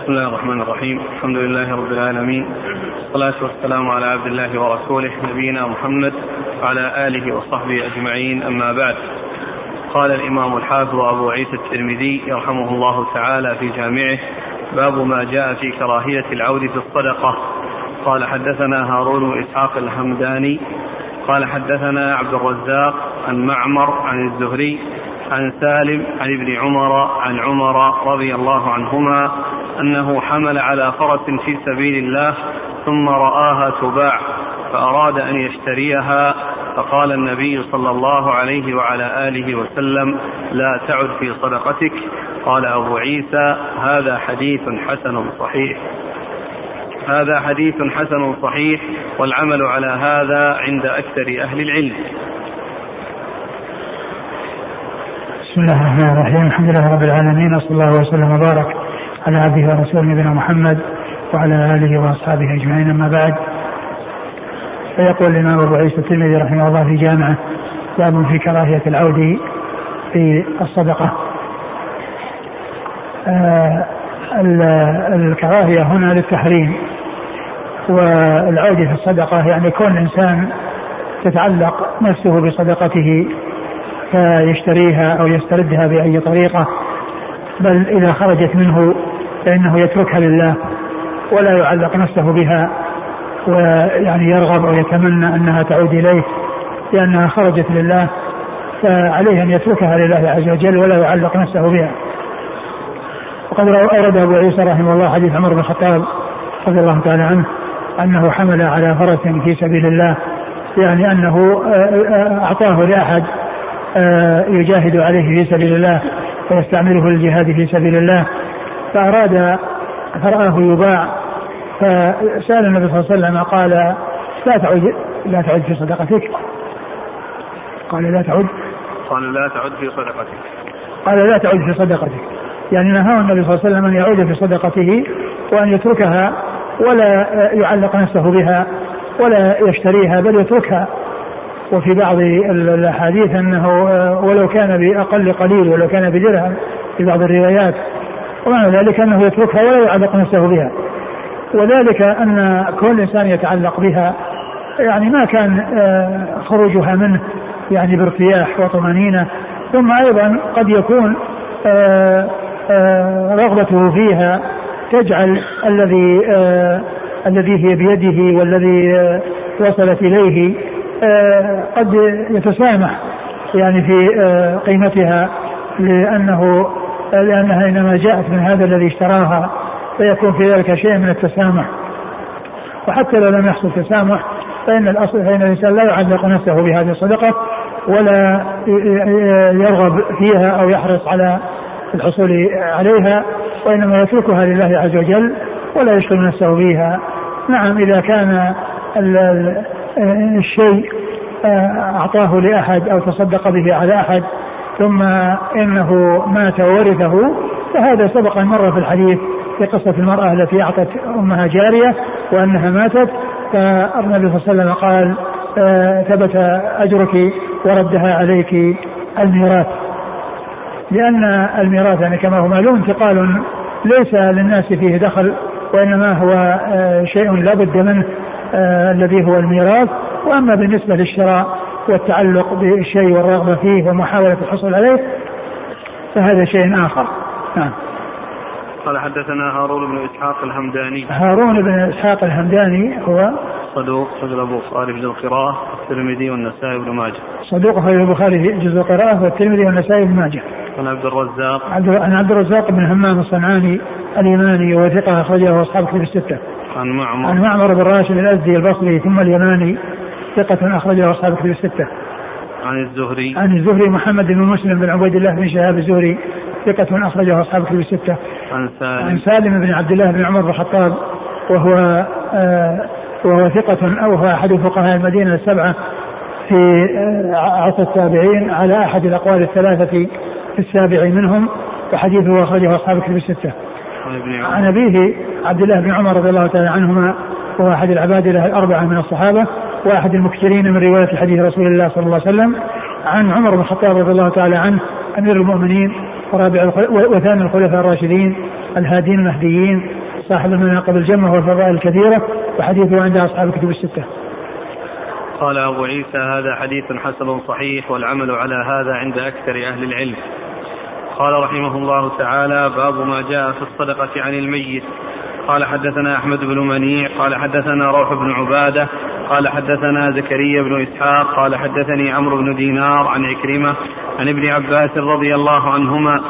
بسم الله الرحمن الرحيم الحمد لله رب العالمين والصلاة والسلام على عبد الله ورسوله نبينا محمد وعلى آله وصحبه أجمعين أما بعد قال الإمام الحافظ أبو عيسى الترمذي يرحمه الله تعالى في جامعه باب ما جاء في كراهية العود في الصدقة قال حدثنا هارون وإسحاق الهمداني قال حدثنا عبد الرزاق عن معمر عن الزهري عن سالم عن ابن عمر عن عمر رضي الله عنهما أنه حمل على فرس في سبيل الله ثم رآها تباع فأراد أن يشتريها فقال النبي صلى الله عليه وعلى آله وسلم لا تعد في صدقتك. قال أبو عيسى هذا حديث حسن صحيح. هذا حديث حسن صحيح والعمل على هذا عند أكثر أهل العلم. بسم الله الرحمن الرحيم. الحمد لله رب العالمين وصلى الله وسلم وبارك على عبده ورسوله نبينا محمد وعلى آله وأصحابه أجمعين. أما بعد فيقول الإمام أبو عيسى الترمذي رحمه الله في جامعه باب في كراهية العود في الصدقة. آه الكراهية هنا للتحريم والعود في الصدقة يعني كون الانسان تتعلق نفسه بصدقته فيشتريها أو يستردها بأي طريقة بل إذا خرجت منه فإنه يتركها لله ولا يعلق نفسه بها ويعني يرغب أو يتمنى أنها تعود إليه لأنها خرجت لله فعليه أن يتركها لله عز وجل ولا يعلق نفسه بها. وقد أورد أبو عيسى رحمه الله حديث عمر بن الخطاب رضي الله تعالى عنه أنه حمل على فرس في سبيل الله يعني أنه أعطاه لأحد يجاهد عليه في سبيل الله ويستعمله للجهاد في سبيل الله فأراد فرآه يباع فسأل النبي صلى الله عليه وسلم قال لا تعد لا تعد في صدقتك. قال لا تعد. قال لا تعد في صدقتك. قال لا تعد في صدقتك. يعني نهاه النبي صلى الله عليه وسلم أن يعود في صدقته وأن يتركها ولا يعلق نفسه بها ولا يشتريها بل يتركها. وفي بعض الأحاديث أنه ولو كان بأقل قليل ولو كان بدرهم في بعض الروايات ومعنى ذلك أنه يتركها ولا يعلق نفسه بها. وذلك أن كل إنسان يتعلق بها يعني ما كان خروجها منه يعني بارتياح وطمأنينة. ثم أيضا قد يكون رغبته فيها تجعل الذي الذي هي بيده والذي وصلت إليه قد يتسامح يعني في قيمتها لأنه لأنها إنما جاءت من هذا الذي اشتراها فيكون في ذلك شيء من التسامح. وحتى لو لم يحصل تسامح فإن الأصل فإن الإنسان لا يعلق نفسه بهذه الصدقة ولا يرغب فيها أو يحرص على الحصول عليها وإنما يتركها لله عز وجل ولا يشغل نفسه بها. نعم إذا كان الشيء أعطاه لأحد أو تصدق به على أحد ثم إنه مات وورثه فهذا سبق أن مر في الحديث في قصة المرأة التي أعطت أمها جارية وأنها ماتت. فالنبي صلى الله عليه وسلم قال ثبت أجرك وردها عليك الميراث. لأن الميراث يعني كما هو معلوم انتقال ليس للناس فيه دخل وإنما هو شيء لا بد منه آه الذي هو الميراث. وأما بالنسبة للشراء والتعلق بالشيء والرغبة فيه ومحاوله الحصول عليه فهذا شيء آخر. نعم. قال حدثنا هارون بن إسحاق الهمداني. هارون بن إسحاق الهمداني هو صدوق صدر البخاري في القراءة والترمذي والنسائي بن ماجه. صدوق خير البخاري في جزء القراءة والترمذي والنسائي بن ماجه. عن عبد الرزاق. عن عبد الرزاق بن همام الصنعاني اليماني وثقة أخرجه أصحاب كتب الستة. عن معمر. عن معمر بن راشد الأزدي البصري ثم اليماني ثقة أخرجه أصحاب كتب الستة. عن الزهري عن الزهري محمد بن مسلم بن عبيد الله بن شهاب الزهري ثقة أخرجه أصحاب كتب الستة. عن سالم عن سالم بن عبد الله بن عمر بن الخطاب وهو آه وهو ثقة أو هو أحد فقهاء المدينة السبعة في آه عصر التابعين على أحد الأقوال الثلاثة في السابع منهم وحديثه أخرجه أصحاب الكتب الستة. عن أبيه عبد الله بن عمر رضي الله تعالى عنهما وهو أحد العبادلة الأربعة من الصحابة وأحد المكثرين من رواية حديث رسول الله صلى الله عليه وسلم عن عمر بن الخطاب رضي الله تعالى عنه أمير المؤمنين ورابع وثاني الخلفاء الراشدين الهادين المهديين صاحب المناقب الجمة والفضائل الكثيرة وحديثه عند أصحاب الكتب الستة. قال أبو عيسى هذا حديث حسن صحيح والعمل على هذا عند أكثر أهل العلم. قال رحمه الله تعالى باب ما جاء في الصدقة عن الميت. قال حدثنا أحمد بن منيع قال حدثنا روح بن عبادة قال حدثنا زكريا بن إسحاق قال حدثني عمرو بن دينار عن عكرمة عن ابن عباس رضي الله عنهما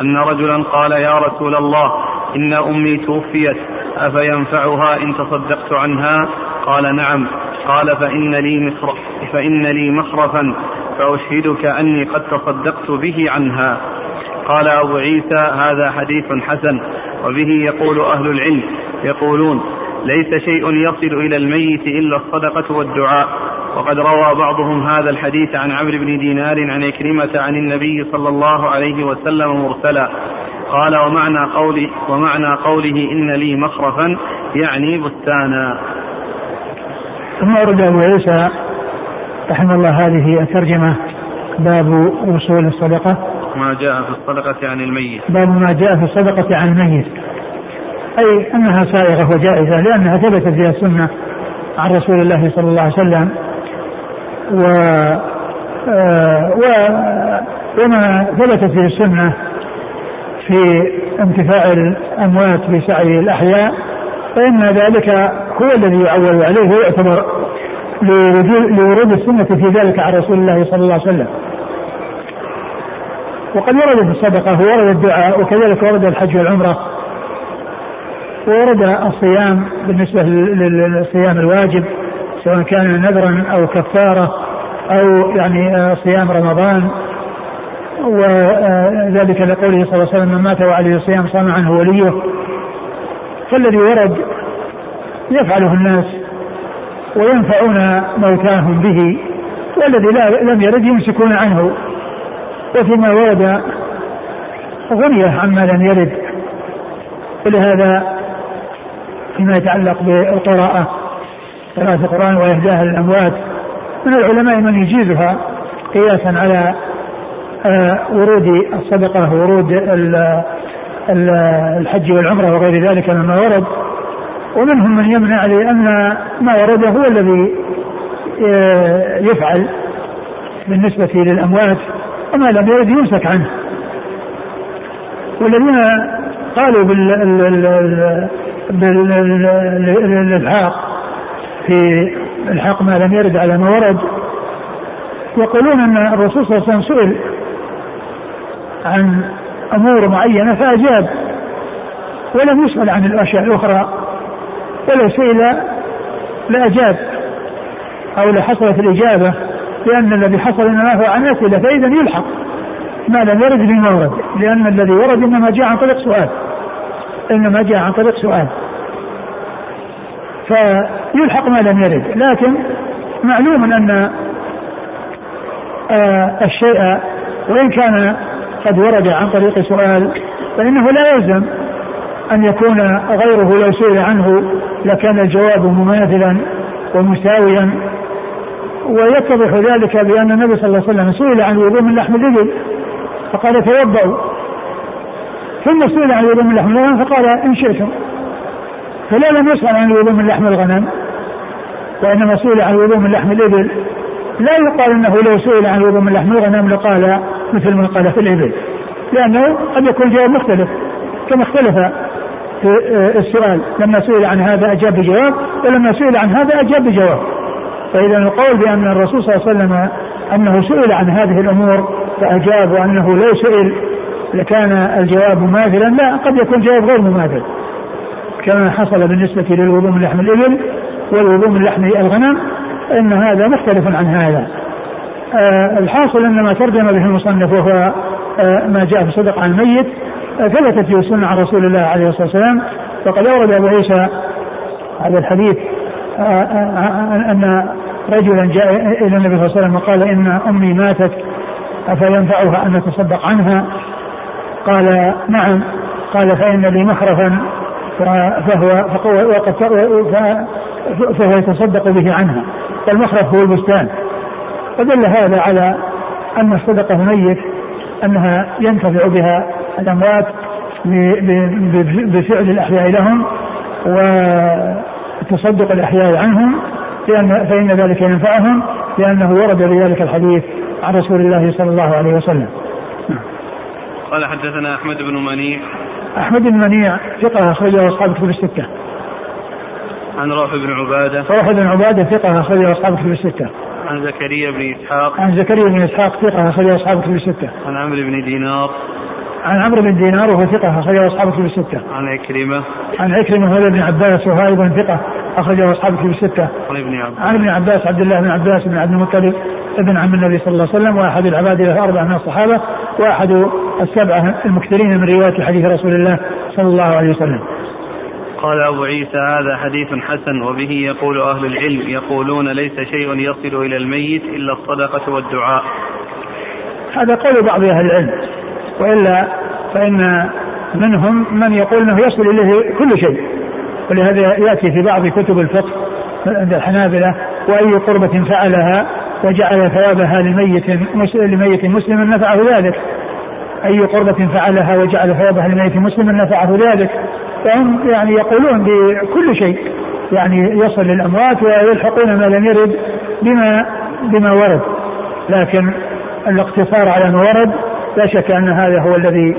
أن رجلا قال يا رسول الله إن أمي توفيت أفينفعها إن تصدقت عنها؟ قال نعم. قال فإن لي مصرف فإن لي مصرفا فأشهدك أني قد تصدقت به عنها. قال أبو عيسى هذا حديث حسن وبه يقول أهل العلم يقولون ليس شيء يصل إلى الميت إلا الصدقة والدعاء. وقد روى بعضهم هذا الحديث عن عمرو بن دينار عن إكرمة عن النبي صلى الله عليه وسلم مرسلا. قال ومعنى قولي ومعنى قوله إن لي مخرفا يعني بستانا. ثم ورد أبو عيسى رحمه الله هذه الترجمة باب وصول الصدقة. ما جاء في الصدقة عن الميت. باب ما جاء في الصدقة عن الميت. أي أنها سائغة وجائزة لأنها ثبتت فيها السنة عن رسول الله صلى الله عليه وسلم. و, آه، و وما ثبتت فيه السنة في انتفاع الأموات بسعي الأحياء فإن ذلك هو الذي يعول عليه ويعتبر لورود السنة في ذلك عن رسول الله صلى الله عليه وسلم. وقد ورد في الصدقة وورد الدعاء وكذلك ورد الحج والعمرة وورد الصيام بالنسبة للصيام الواجب سواء كان نذرا أو كفارة أو يعني صيام رمضان. وذلك لقوله صلى الله عليه وسلم من مات وعليه الصيام صام عنه وليه. فالذي ورد يفعله الناس وينفعون موتاهم به والذي لا لم يرد يمسكون عنه. وفيما ورد غنية عما لم يرد. ولهذا فيما يتعلق بالقراءة قراءة القرآن وإهداها للأموات من العلماء من يجيزها قياسا على آه، ورود الصدقة ورود الحج والعمرة وغير ذلك مما ورد. ومنهم من يمنع لأن ما ورد هو الذي آه، يفعل بالنسبة للأموات. وما لم يرد يمسك عنه. والذين قالوا بال بالالحاق في الحاق ما لم يرد على ما ورد يقولون أن الرسول صلى الله عليه وسلم سئل عن أمور معينة فأجاب ولم يسأل عن الأشياء الأخرى ولو سئل لأجاب أو لحصلت الإجابة. لأن الذي حصل إنما هو عن اسئله فاذا يلحق. ما لم يرد بما ورد لأن الذي ورد إنما جاء عن طريق سؤال. إنما جاء عن طريق سؤال. فيلحق ما لم يرد. لكن معلوم أن آه الشيء وإن كان قد ورد عن طريق سؤال فإنه لا يلزم أن يكون غيره لو سئل عنه لكان الجواب مماثلا ومساويا. ويتضح ذلك بأن النبي صلى الله عليه وسلم سئل عن وضوء من لحم الإبل فقال توضؤوا ثم سئل عن الوضوء من لحم الغنم فقال إن شئتم. فلا لم يسأل عن الوضوء من لحم الغنم وإنما سئل عن الوضوء من لحم الإبل. لا يقال إنه لو سئل عن الوضوء من لحم الغنم لقال مثل ما قال في الإبل لأنه قد يكون الجواب مختلف كما اختلف في السؤال. لما سئل عن هذا أجاب بجواب ولما سئل عن هذا أجاب بجواب. فإذا القول بأن الرسول صلى الله عليه وسلم أنه سئل عن هذه الأمور فأجاب وانه لو سئل لكان الجواب مماثلا لا قد يكون جواب غير مماثل. كما حصل بالنسبة للوضوء من لحم الإبل والوضوء من لحم الغنم إن هذا مختلف عن هذا. آه الحاصل أن ما ترجم به المصنف وهو آه ما جاء في صدق عن الميت آه ثبتت فيه السنة عن رسول الله عليه الصلاة والسلام وقد أورد أبو عيسى هذا الحديث أن رجلا جاء إلى النبي صلى الله عليه وسلم وقال إن أمي ماتت أفينفعها أن نتصدق عنها. قال نعم. قال فإن لي مخرفا فهو فهو يتصدق به عنها. والمخرف هو البستان. ودل هذا على أن الصدقة ميت أنها ينتفع بها الأموات بفعل الأحياء لهم وتصدق الأحياء عنهم لأن فإن ذلك ينفعهم لأنه ورد بذلك الحديث عن رسول الله صلى الله عليه وسلم. قال حدثنا أحمد بن منيع. أحمد بن منيع ثقة أخرجه أصحاب كتب الستة. عن رافع بن عبادة. رافع بن عبادة ثقة أخرجه أصحاب كتب الستة. عن زكريا بن إسحاق. عن زكريا بن إسحاق ثقة أخرجه أصحاب كتب الستة. عن عمرو بن دينار. عن عمرو بن دينار وهو ثقة أخرجه أصحاب كتب الستة. عن عكرمة. عن عكرمة وهو ابن عباس وهو أيضا ثقة أخرجه أصحاب كتب الستة. عن ابن عباس. عن ابن عباس عبد الله بن عباس بن عبد المطلب ابن عم النبي صلى الله عليه وسلم وأحد العباد الأربعة من الصحابة وأحد السبعة المكثرين من رواية حديث رسول الله صلى الله عليه وسلم. قال أبو عيسى هذا حديث حسن وبه يقول أهل العلم يقولون ليس شيء يصل إلى الميت إلا الصدقة والدعاء هذا قول بعض أهل العلم وإلا فإن منهم من يقول أنه يصل إليه كل شيء. ولهذا يأتي في بعض كتب الفقه عند الحنابلة وأي قربة فعلها وجعل ثوابها لميت لميت مسلم نفعه ذلك. أي قربة فعلها وجعل ثوابها لميت مسلم نفعه ذلك. فهم يعني يقولون بكل شيء. يعني يصل للأموات ويلحقون ما لم يرد بما بما ورد. لكن الاقتصار على ما ورد لا شك أن هذا هو الذي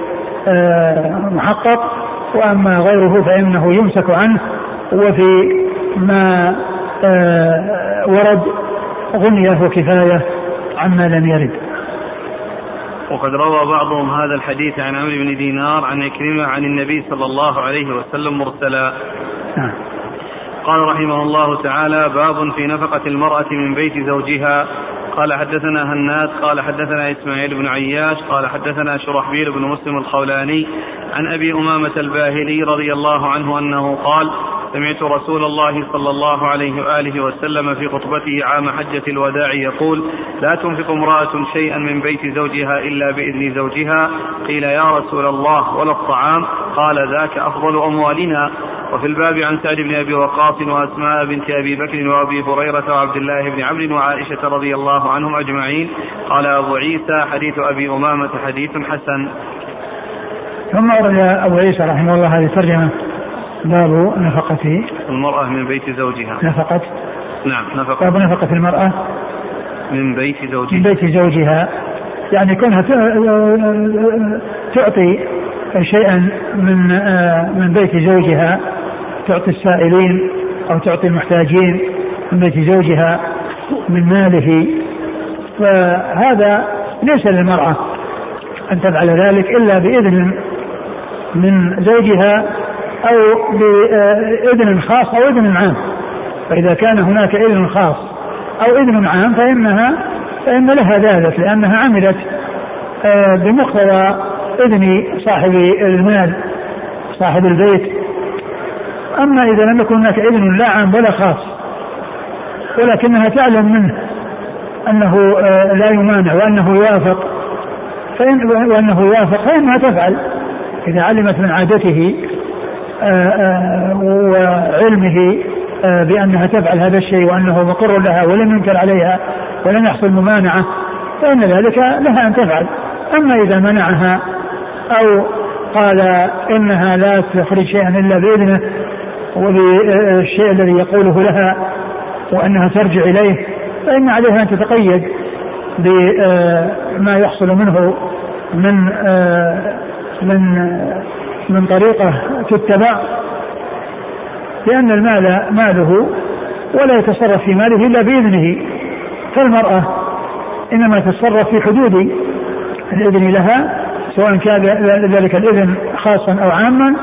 آه، محقق وأما غيره فإنه يمسك عنه وفي ما آه، ورد غنية وكفاية عما لم يرد. وقد روى بعضهم هذا الحديث عن عمرو بن دينار عن عكرمة عن النبي صلى الله عليه وسلم مرسلا. نعم. قال رحمه الله تعالى باب في نفقة المرأة من بيت زوجها. قال حدثنا هناد قال حدثنا إسماعيل بن عياش قال حدثنا شرحبيل بن مسلم الخولاني عن أبي أمامة الباهلي رضي الله عنه أنه قال سمعت رسول الله صلى الله عليه وآله وسلم في خطبته عام حجة الوداع يقول: لا تنفق امرأة شيئا من بيت زوجها إلا بإذن زوجها، قيل يا رسول الله ولا الطعام؟ قال ذاك أفضل أموالنا، وفي الباب عن سعد بن أبي وقاص وأسماء بنت أبي بكر وأبي هريرة وعبد الله بن عمرو وعائشة رضي الله عنهم أجمعين قال أبو عيسى حديث أبي أمامة حديث حسن. ثم ورد أبو عيسى رحمه الله هذه الترجمة باب نفقة المرأة من بيت زوجها. نفقة. نعم نفقة. باب نفقة المرأة من بيت زوجها. من بيت زوجها. يعني كونها تعطي شيئا من من بيت زوجها تعطي السائلين أو تعطي المحتاجين من بيت زوجها من ماله. فهذا ليس للمرأة أن تفعل ذلك إلا بإذن من زوجها أو بإذن خاص أو إذن عام. فإذا كان هناك إذن خاص أو إذن عام فإنها فإن لها ذلك لأنها عملت آه، بمقتضى إذن صاحب المال صاحب البيت. أما إذا لم يكن هناك إذن لا عام ولا خاص ولكنها تعلم منه أنه آه، لا يمانع وأنه يوافق فإن وأنه يوافق فإنها تفعل. إذا علمت من عادته وعلمه آه، بأنها تفعل هذا الشيء وأنه مقر لها ولم ينكر عليها ولم يحصل ممانعة فإن ذلك لها أن تفعل. أما إذا منعها أو قال إنها لا تخرج شيئا إلا بإذنه وبالشيء الذي يقوله لها وأنها ترجع إليه فإن عليها أن تتقيد بما يحصل منه من من من طريقة تتبع لأن المال ماله ولا يتصرف في ماله إلا بإذنه. فالمرأة إنما تتصرف في حدود الإذن لها سواء كان ذلك الإذن خاصا أو عاما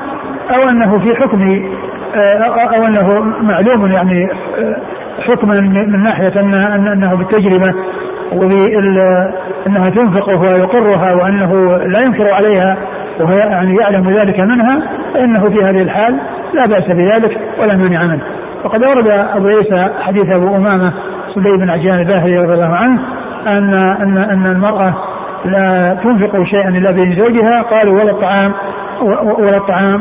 أو أنه في حكم أو أنه معلوم يعني حكما من ناحية أنه بالتجربة وبأنها تنفقه ويقرها وأنه لا ينكر عليها وهو يعني يعلم ذلك منها فإنه في هذه الحال لا بأس بذلك ولا مانع منه. وقد أورد أبو عيسى حديث أبو أمامة سليم بن عجلان الباهلي رضي الله عنه أن أن أن المرأة لا تنفق شيئا إلا بين زوجها قالوا ولا الطعام ولا الطعام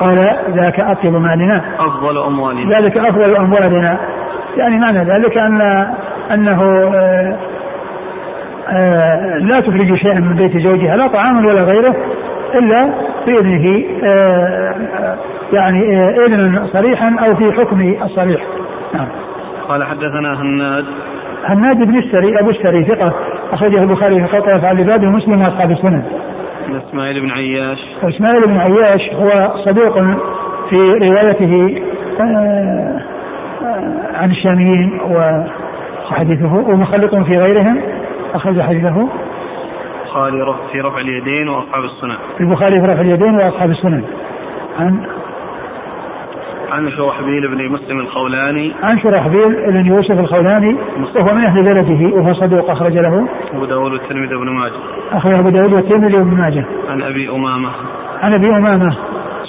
قال ذاك أطيب مالنا. أفضل أموالنا. ذلك أفضل أموالنا. يعني معنى ذلك أن أنه آه، آه، لا تخرج شيئا من بيت زوجها لا طعاما ولا غيره إلا بإذنه آه، يعني إذنا صريحا أو في حكم الصريح. نعم. قال حدثنا هناد. هناد بن السري أبو السري ثقة أخرجه البخاري في خلق أفعال العباد ومسلم وأصحاب السنن. إسماعيل بن عياش وإسماعيل بن عياش هو صدوق في روايته آه، عن الشاميين وحديثه ومخلط في غيرهم أخرج حديثه البخاري في رفع اليدين وأصحاب السنن. البخاري في رفع اليدين وأصحاب السنن. عن عن شرحبيل بن مسلم الخولاني. عن شرحبيل بن يوسف الخولاني وهو من أهل بلده وهو صدوق أخرج له. أبو داود والترمذي وابن ماجه. اخرج أبو داود والترمذي وابن ماجه. عن أبي أمامة. عن أبي أمامة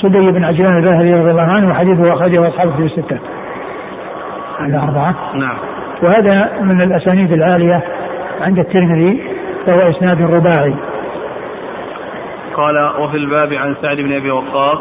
سدي بن عجلان الباهلي رضي الله عنه وحديثه أخرجه أصحابه في الستة. الاربعه نعم. وهذا من الأسانيد العالية عند الترمذي فهو إسناد رباعي. قال وفي الباب عن سعد بن أبي وقاص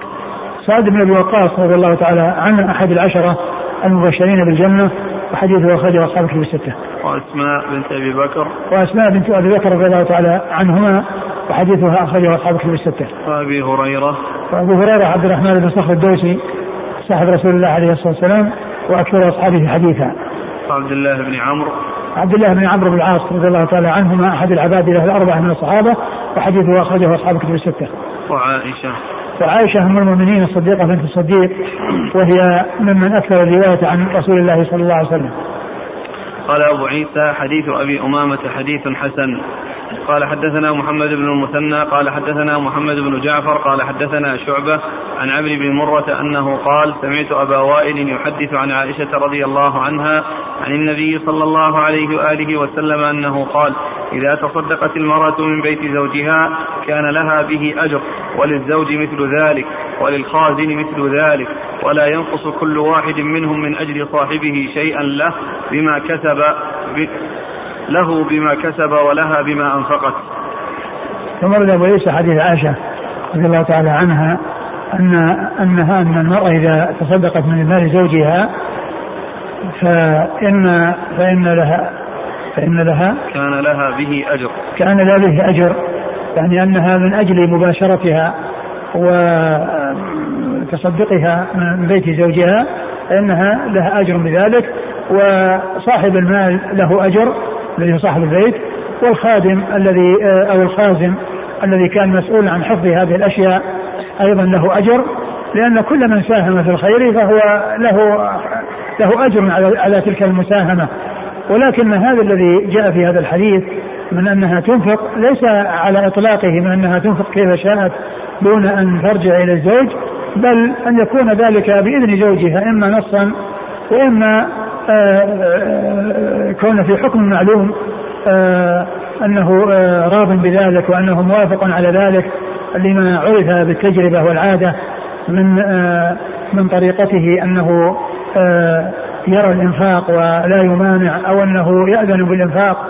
سعد بن أبي وقاص رضي الله تعالى عنه أحد العشرة المبشرين بالجنة وحديثه أخرجه أصحاب الكتب الستة. وأسماء بنت أبي بكر. وأسماء بنت أبي بكر رضي الله تعالى عنهما وحديثها أخرجه أصحاب الكتب الستة. وأبي هريرة. وأبو هريرة عبد الرحمن بن صخر الدوسي صاحب رسول الله عليه الصلاة والسلام وأكثر أصحابه حديثا. وعبد الله بن عمرو عبد الله بن عمرو بن العاص رضي الله تعالى عنهما أحد العباد الأربعة من الصحابة وحديثه أخرجه أصحاب الكتب الستة. وعائشة وعائشة أم المؤمنين الصديقة بنت الصديق وهي ممن أكثر الرواية عن رسول الله صلى الله عليه وسلم. قال أبو عيسى حديث أبي أمامة حديث حسن قال حدثنا محمد بن المثنى قال حدثنا محمد بن جعفر قال حدثنا شعبة عن عمرو بن مرة أنه قال سمعت أبا وائل يحدث عن عائشة رضي الله عنها عن النبي صلى الله عليه وآله وسلم أنه قال إذا تصدقت المرأة من بيت زوجها كان لها به أجر وللزوج مثل ذلك وللخازن مثل ذلك ولا ينقص كل واحد منهم من أجل صاحبه شيئا له بما كسب له بما كسب ولها بما أنفقت. ثم ورد أبو عيسى حديث عائشة رضي الله تعالى عنها أن أنها أن المرأة إذا تصدقت من مال زوجها فإن فإن لها فإن لها كان لها به أجر. كان لها به أجر يعني أنها من أجل مباشرتها وتصدقها من بيت زوجها فإنها لها أجر بذلك وصاحب المال له أجر الذي هو صاحب البيت والخادم الذي آه، أو الخازن الذي كان مسؤول عن حفظ هذه الأشياء أيضا له أجر لأن كل من ساهم في الخير فهو له له أجر على على تلك المساهمة. ولكن هذا الذي جاء في هذا الحديث من أنها تنفق ليس على إطلاقه من أنها تنفق كيف شاءت دون أن ترجع إلى الزوج بل أن يكون ذلك بإذن زوجها إما نصا وإما آه، آه، كون في حكم معلوم آه، أنه راض بذلك وأنه موافق على ذلك لما عرف بالتجربة والعادة من من طريقته أنه يرى الإنفاق ولا يمانع أو أنه يأذن بالإنفاق.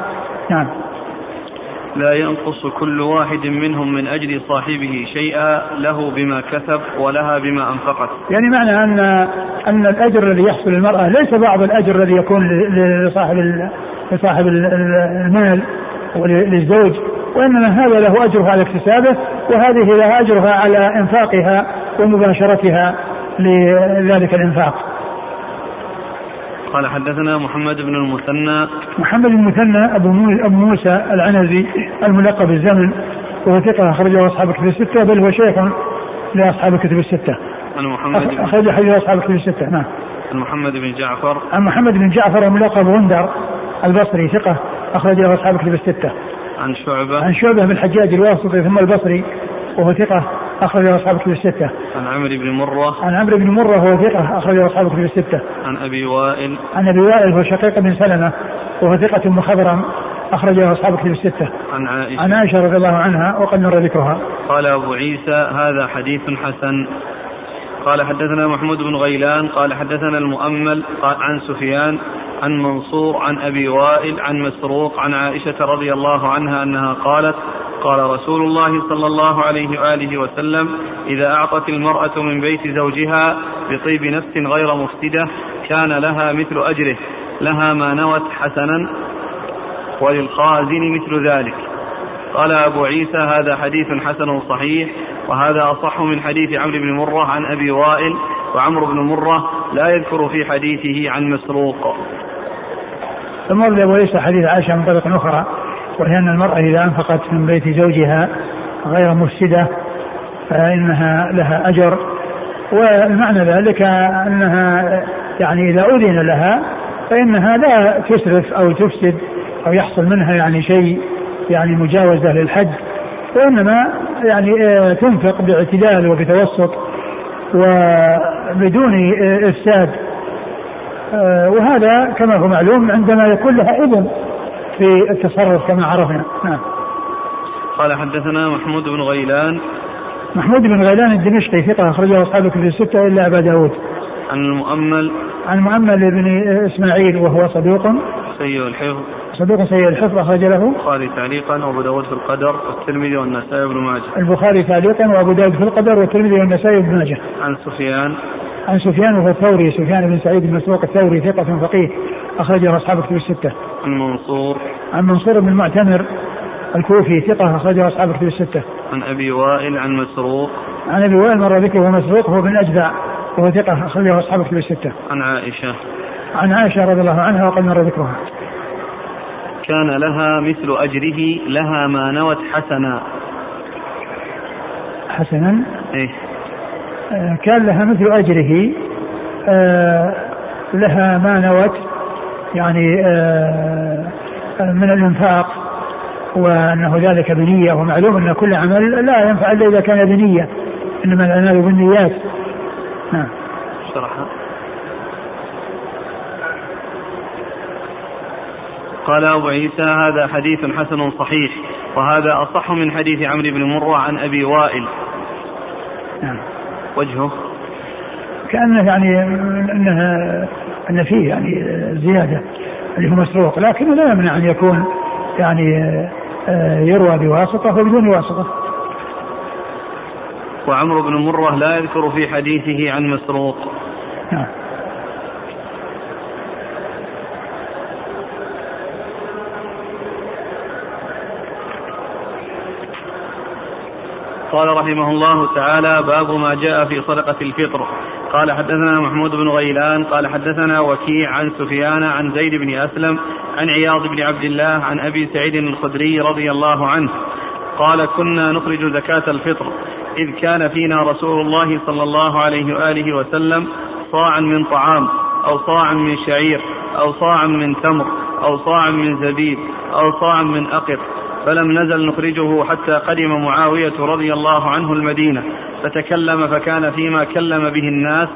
نعم. لا ينقص كل واحد منهم من أجل صاحبه شيئا له بما كسب ولها بما أنفقت. يعني معنى أن أن الأجر الذي يحصل للمرأة ليس بعض الأجر الذي يكون لصاحب لصاحب المال وللزوج وإنما هذا له أجرها على اكتسابه وهذه لها أجرها على إنفاقها ومباشرتها لذلك الإنفاق. قال حدثنا محمد بن المثنى محمد بن المثنى أبو أبو موسى العنزي الملقب بالزمن وهو ثقة اخرجه أصحاب الكتب الستة بل هو شيخ لأصحاب الكتب الستة. عن محمد بن أخرج حديث أصحاب الكتب الستة نعم. عن محمد بن جعفر عن محمد بن جعفر الملقب غندر البصري ثقة اخرجه أصحاب الكتب الستة. عن شعبة عن شعبة بن الحجاج الواسطي ثم البصري وهو ثقة أخرج أصحاب الكتب الستة. عن عمرو بن مرة. عن عمرو بن مرة هو ثقة أخرج أصحاب الكتب الستة. عن أبي وائل. عن أبي وائل هو شقيق بن سلمة وهو ثقة مخضرم أخرجه أصحاب الكتب الستة. عن عائشة. عن عائشة رضي الله عنها وقد مر ذكرها. قال أبو عيسى هذا حديث حسن. قال حدثنا محمود بن غيلان قال حدثنا المؤمل قال عن سفيان عن منصور عن أبي وائل عن مسروق عن عائشة رضي الله عنها أنها قالت قال رسول الله صلى الله عليه وآله وسلم إذا أعطت المرأة من بيت زوجها بطيب نفس غير مفسدة كان لها مثل أجره لها ما نوت حسنا وللخازن مثل ذلك. قال أبو عيسى هذا حديث حسن صحيح وهذا أصح من حديث عمرو بن مرة عن أبي وائل وعمرو بن مرة لا يذكر في حديثه عن مسروق. ثم ورد أبو عيسى حديث عائشة من طريق أخرى وهي أن المرأة إذا أنفقت من بيت زوجها غير مفسدة فإنها لها أجر. والمعنى ذلك أنها يعني إذا أذن لها فإنها لا تسرف أو تفسد أو يحصل منها يعني شيء. يعني مجاوزة للحد وإنما يعني آه، تنفق باعتدال وبتوسط وبدون آه، إفساد. آه، وهذا كما هو معلوم عندما يكون لها إذن في التصرف كما عرفنا. نعم. قال حدثنا محمود بن غيلان. محمود بن غيلان الدمشقي ثقة أخرجه أصحاب في الستة إلا أبا داود. عن المؤمل. عن المؤمل بن إسماعيل وهو صدوق. سيء الحفظ. صدوق سيء الحفظ أخرج له البخاري تعليقا وأبو داود في القدر والترمذي والنسائي وابن ماجه البخاري تعليقا وأبو داود في القدر والترمذي والنسائي وابن ماجه عن سفيان عن سفيان وهو الثوري سفيان بن سعيد بن مسروق الثوري ثقة فقيه أخرجه أصحاب كتب الستة. عن منصور عن منصور بن المعتمر الكوفي ثقة أخرجه أصحاب كتب الستة. عن أبي وائل عن مسروق. عن أبي وائل مر ذكره مسروق هو بن أجدع وهو ثقة أخرجه أصحاب كتب الستة. عن عائشة. عن عائشة رضي الله عنها وقد مر ذكرها. كان لها مثل أجره لها ما نوت حسنا. حسنا؟ إيه. آه، كان لها مثل أجره آه، لها ما نوت يعني آه، من الإنفاق وأنه ذلك بنية ومعلوم أن كل عمل لا ينفع إلا إذا كان بنية إنما الأعمال بالنيات نعم شرحها قال أبو عيسى هذا حديث حسن صحيح وهذا أصح من حديث عمرو بن مرة عن أبي وائل. نعم. وجهه؟ كأنه يعني أنها أن فيه يعني زيادة اللي هو مسروق لكنه لا يمنع أن يكون يعني آه، يروى بواسطة وبدون واسطة. وعمرو بن مرة لا يذكر في حديثه عن مسروق. نعم. قال رحمه الله تعالى باب ما جاء في صدقة الفطر. قال حدثنا محمود بن غيلان قال حدثنا وكيع عن سفيان عن زيد بن أسلم عن عياض بن عبد الله عن أبي سعيد الخدري رضي الله عنه قال كنا نخرج زكاة الفطر إذ كان فينا رسول الله صلى الله عليه وآله وسلم صاعا من طعام أو صاعا من شعير أو صاعا من تمر أو صاعا من زبيب أو صاعا من أقط فلم نزل نخرجه حتى قدم معاوية رضي الله عنه المدينة. فتكلم فكان فيما كلم به الناس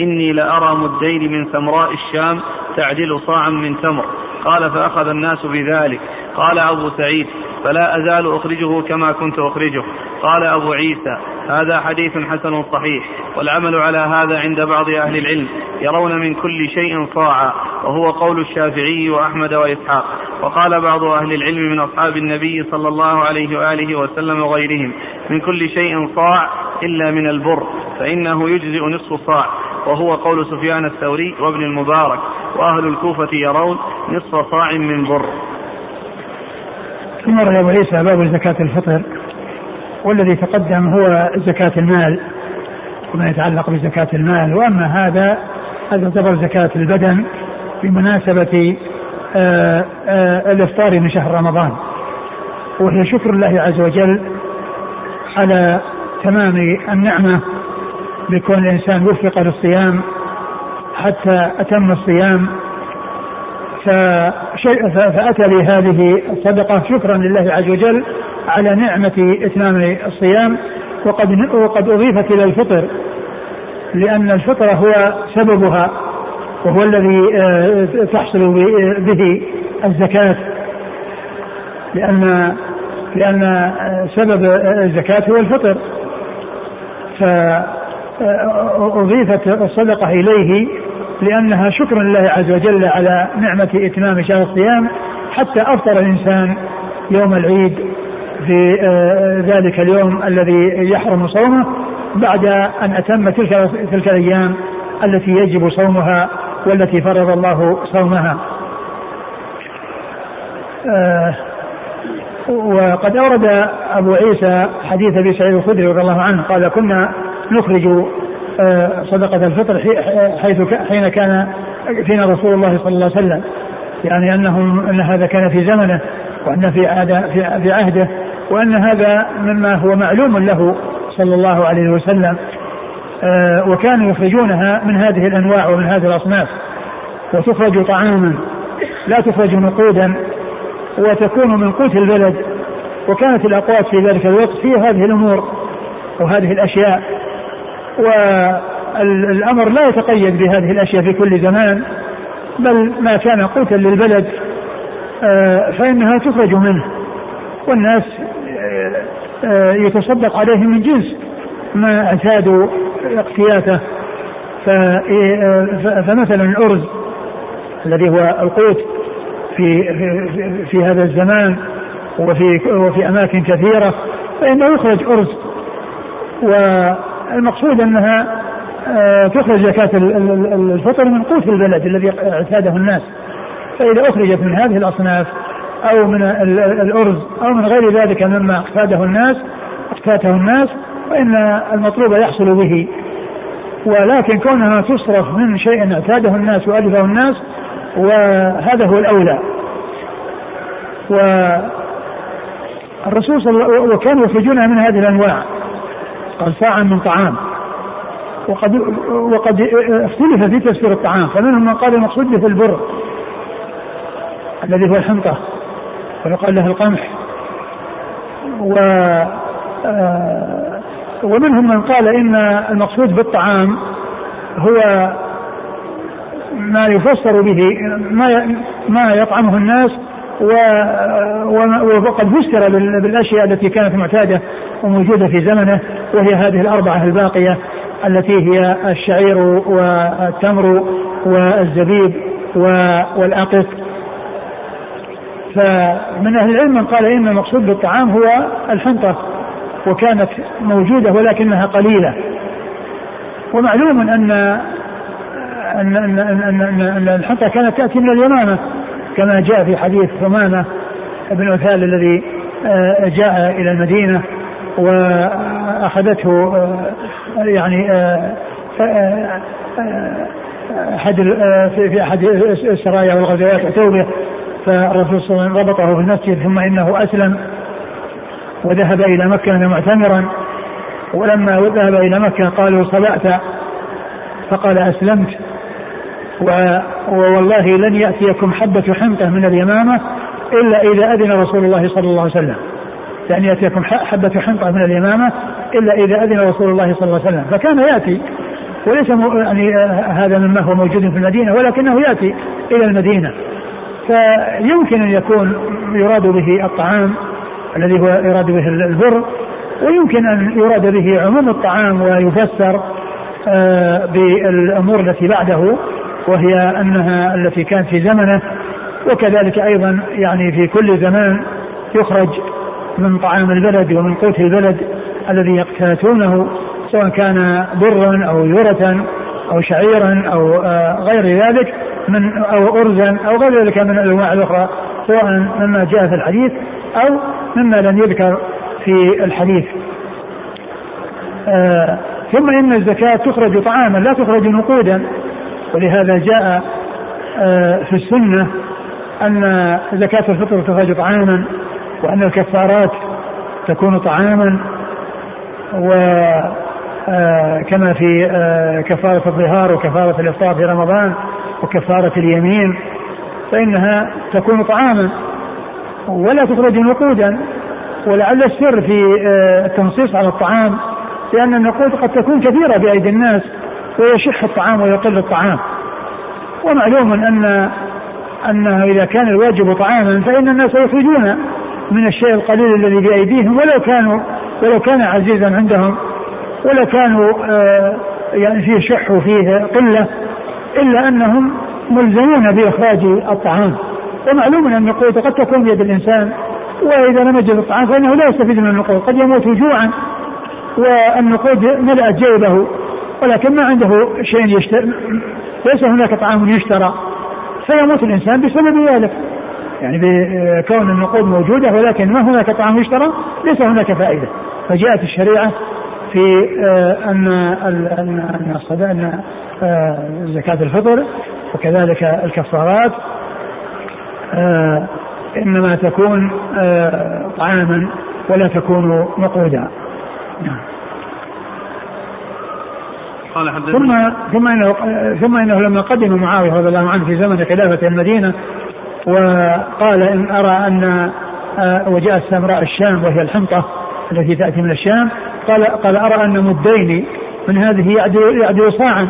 إني لأرى مدين من ثمراء الشام تعدل صاعا من تمر. قال فأخذ الناس بذلك. قال أبو سعيد فلا أزال أخرجه كما كنت أخرجه. قال أبو عيسى هذا حديث حسن صحيح والعمل على هذا عند بعض أهل العلم يرون من كل شيء صاعا وهو قول الشافعي وأحمد وإسحاق. وقال بعض أهل العلم من أصحاب النبي صلى الله عليه وآله وسلم وغيرهم من كل شيء صاع إلا من البر فإنه يجزئ نصف صاع. وهو قول سفيان الثوري وابن المبارك وأهل الكوفة يرون نصف صاع من بر. ثم أبو عيسى باب زكاة الفطر والذي تقدم هو زكاة المال وما يتعلق بزكاة المال. وأما هذا هذا يعتبر زكاة البدن بمناسبة آآ آآ الإفطار من شهر رمضان. وهي شكر الله عز وجل على تمام النعمة بكون الإنسان وفق للصيام حتى أتم الصيام. فأتى بهذه الصدقة. شكرا لله عز وجل على نعمة إتمام الصيام. وقد وقد أضيفت إلى الفطر لأن الفطر هو سببها وهو الذي آه، تحصل به الزكاة. لأن لأن سبب الزكاة هو الفطر. فأضيفت الصدقة إليه لأنها شكر لله عز وجل على نعمة إتمام شهر الصيام حتى أفطر الإنسان يوم العيد في آه، ذلك اليوم الذي يحرم صومه بعد أن أتم تلك تلك الأيام التي يجب صومها والتي فرض الله صومها. آه، وقد أورد أبو عيسى حديث أبي سعيد الخدري رضي الله عنه قال كنا نخرج صدقة الفطر حيث حين كان فينا رسول الله صلى الله عليه وسلم. يعني أنهم أن هذا كان في زمنه وأن في في عهده وأن هذا مما هو معلوم له صلى الله عليه وسلم. آه، وكانوا يخرجونها من هذه الأنواع ومن هذه الأصناف. وتخرج طعاما لا تخرج نقودا وتكون من قوت البلد. وكانت الأقوات في ذلك الوقت في هذه الأمور وهذه الأشياء. والأمر لا يتقيد بهذه الأشياء في كل زمان بل ما كان قوتا للبلد آه، فإنها تخرج منه والناس آه، آه، يتصدق عليهم من جنس ما اعتادوا اقتياته. فمثلا الأرز الذي هو القوت في في, في هذا الزمان وفي وفي أماكن كثيرة فإنه يخرج أرز والمقصود أنها تخرج زكاة الفطر من قوت البلد الذي اعتاده الناس. فإذا أخرجت من هذه الأصناف أو من الأرز أو من غير ذلك مما اقتاده الناس اقتاته الناس فإن المطلوب يحصل به. ولكن كونها تصرف من شيء اعتاده الناس وألفه الناس وهذا هو الأولى. والرسول صلى الله وكانوا يخرجونها من هذه الأنواع. قال ساعة من طعام. وقد وقد اختلف في تفسير الطعام فمنهم من قال المقصود به البر الذي هو الحنطة ويقال له القمح. و آه، ومنهم من قال إن المقصود بالطعام هو ما يفسر به ما ما يطعمه الناس وقد فسر بالأشياء التي كانت معتادة. وموجودة في زمنه وهي هذه الأربعة الباقية التي هي الشعير والتمر والزبيب والأقط. فمن أهل العلم من قال إن المقصود بالطعام هو الحنطة وكانت موجودة ولكنها قليلة. ومعلوم أن أن أن أن, أن, الحنطة كانت تأتي من اليمامة كما جاء في حديث ثمامة بن عثال الذي آه، جاء إلى المدينة. وأخذته آه، يعني آه، آه، أحد في أحد السرايا والغزوات أتوا به فالرسول صلى الله عليه وسلم ربطه في المسجد ثم إنه أسلم وذهب إلى مكة معتمرا. ولما ذهب إلى مكة قالوا صلعت فقال أسلمت. ووالله لن يأتيكم حبة حنطة من اليمامة إلا إذا أذن رسول الله صلى الله عليه وسلم. لأن يأتيكم حبة حنطة من اليمامة إلا إذا أذن رسول الله صلى الله عليه وسلم. فكان يأتي وليس يعني هذا مما هو موجود في المدينة ولكنه يأتي إلى المدينة. فيمكن أن يكون يراد به الطعام الذي هو يراد به البر ويمكن أن يراد به عموم الطعام ويفسر آه، بالأمور التي بعده وهي أنها التي كانت في زمنه وكذلك أيضا يعني في كل زمان يخرج من طعام البلد ومن قوت البلد الذي يقتاتونه سواء كان برا أو ذرة أو شعيرا أو آه، غير ذلك من أو أرزا أو غير ذلك من الأنواع الأخرى سواء مما جاء في الحديث أو مما لم يذكر في الحديث. آه ثم إن الزكاة تخرج طعاما لا تخرج نقودا ولهذا جاء آه في السنة أن زكاة الفطر تخرج طعاما وأن الكفارات تكون طعاما و آه، كما في آه، كفارة الظهار وكفارة الإفطار في رمضان وكفارة اليمين فإنها تكون طعاما ولا تخرج نقودا. ولعل السر في آه، التنصيص على الطعام لأن النقود قد تكون كثيرة بأيدي الناس ويشح الطعام ويقل الطعام. ومعلوم أن أنه إذا كان الواجب طعاما فإن الناس يخرجون من الشيء القليل الذي بأيديهم ولو كانوا ولو كان عزيزا عندهم ولو كانوا آه يعني فيه شح وفيه قلة إلا أنهم ملزمون بإخراج الطعام. ومعلوم أن النقود قد تكون بيد الإنسان وإذا لم يجد الطعام فإنه لا يستفيد من النقود قد يموت جوعا والنقود ملأت جيبه. ولكن ما عنده شيء يشتري ليس هناك طعام يشترى فيموت الإنسان بسبب ذلك. يعني بكون النقود موجودة ولكن ما هناك طعام يشترى ليس هناك فائدة. فجاءت الشريعة في آه، أن أن أن آه، زكاة الفطر وكذلك الكفارات آه، إنما تكون طعاما ولا تكون نقودا. نعم قال ثم ثم إنه ثم إنه لما قدم معاوية رضي الله عنه في زمن خلافة المدينة وقال إن أرى أن آه، وجاء سمراء الشام وهي الحنطة التي تأتي من الشام قال قال أرى أن مدين من هذه يعدل يعدل صاعا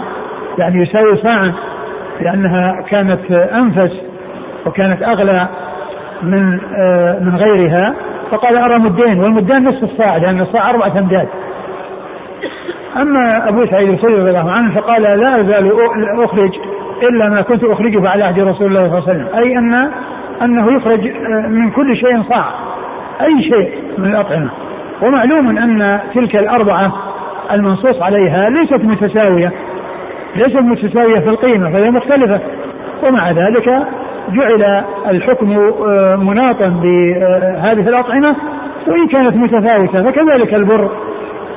يعني يساوي صاعا لأنها كانت أنفس وكانت أغلى من آه، من غيرها. فقال أرى مدين والمدان نصف الصاع لأن الصاع أربعة أمداد. أما أبو سعيد الخدري رضي الله عنه فقال لا أزال أخرج إلا ما كنت أخرجه على عهد رسول الله صلى الله عليه وسلم. أي ان أنه يخرج آه، من كل شيء صاع. أي شيء من الأطعمة. ومعلوم أن تلك الأربعة المنصوص عليها ليست متساوية. ليست متساوية في القيمة فهي مختلفة. ومع ذلك جعل الحكم آه، مناطا بهذه الأطعمة وإن كانت متفاوتة فكذلك البر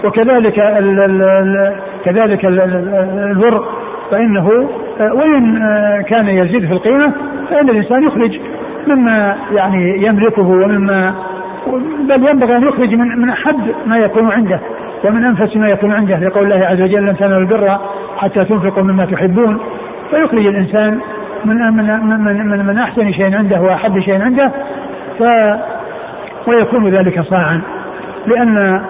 وكذلك ال ال كذلك البر. فإنه آه، وإن آه، كان يزيد في القيمة فإن الإنسان يخرج مما يعني يملكه ومما بل ينبغي أن يخرج من من أحب ما يكون عنده ومن أنفس ما يكون عنده لقول الله عز وجل لن تنالوا البر حتى تنفقوا مما تحبون فيخرج الإنسان من من من من, من أحسن شيء عنده وأحب شيء عنده ف ويكون ذلك صاعا. لأن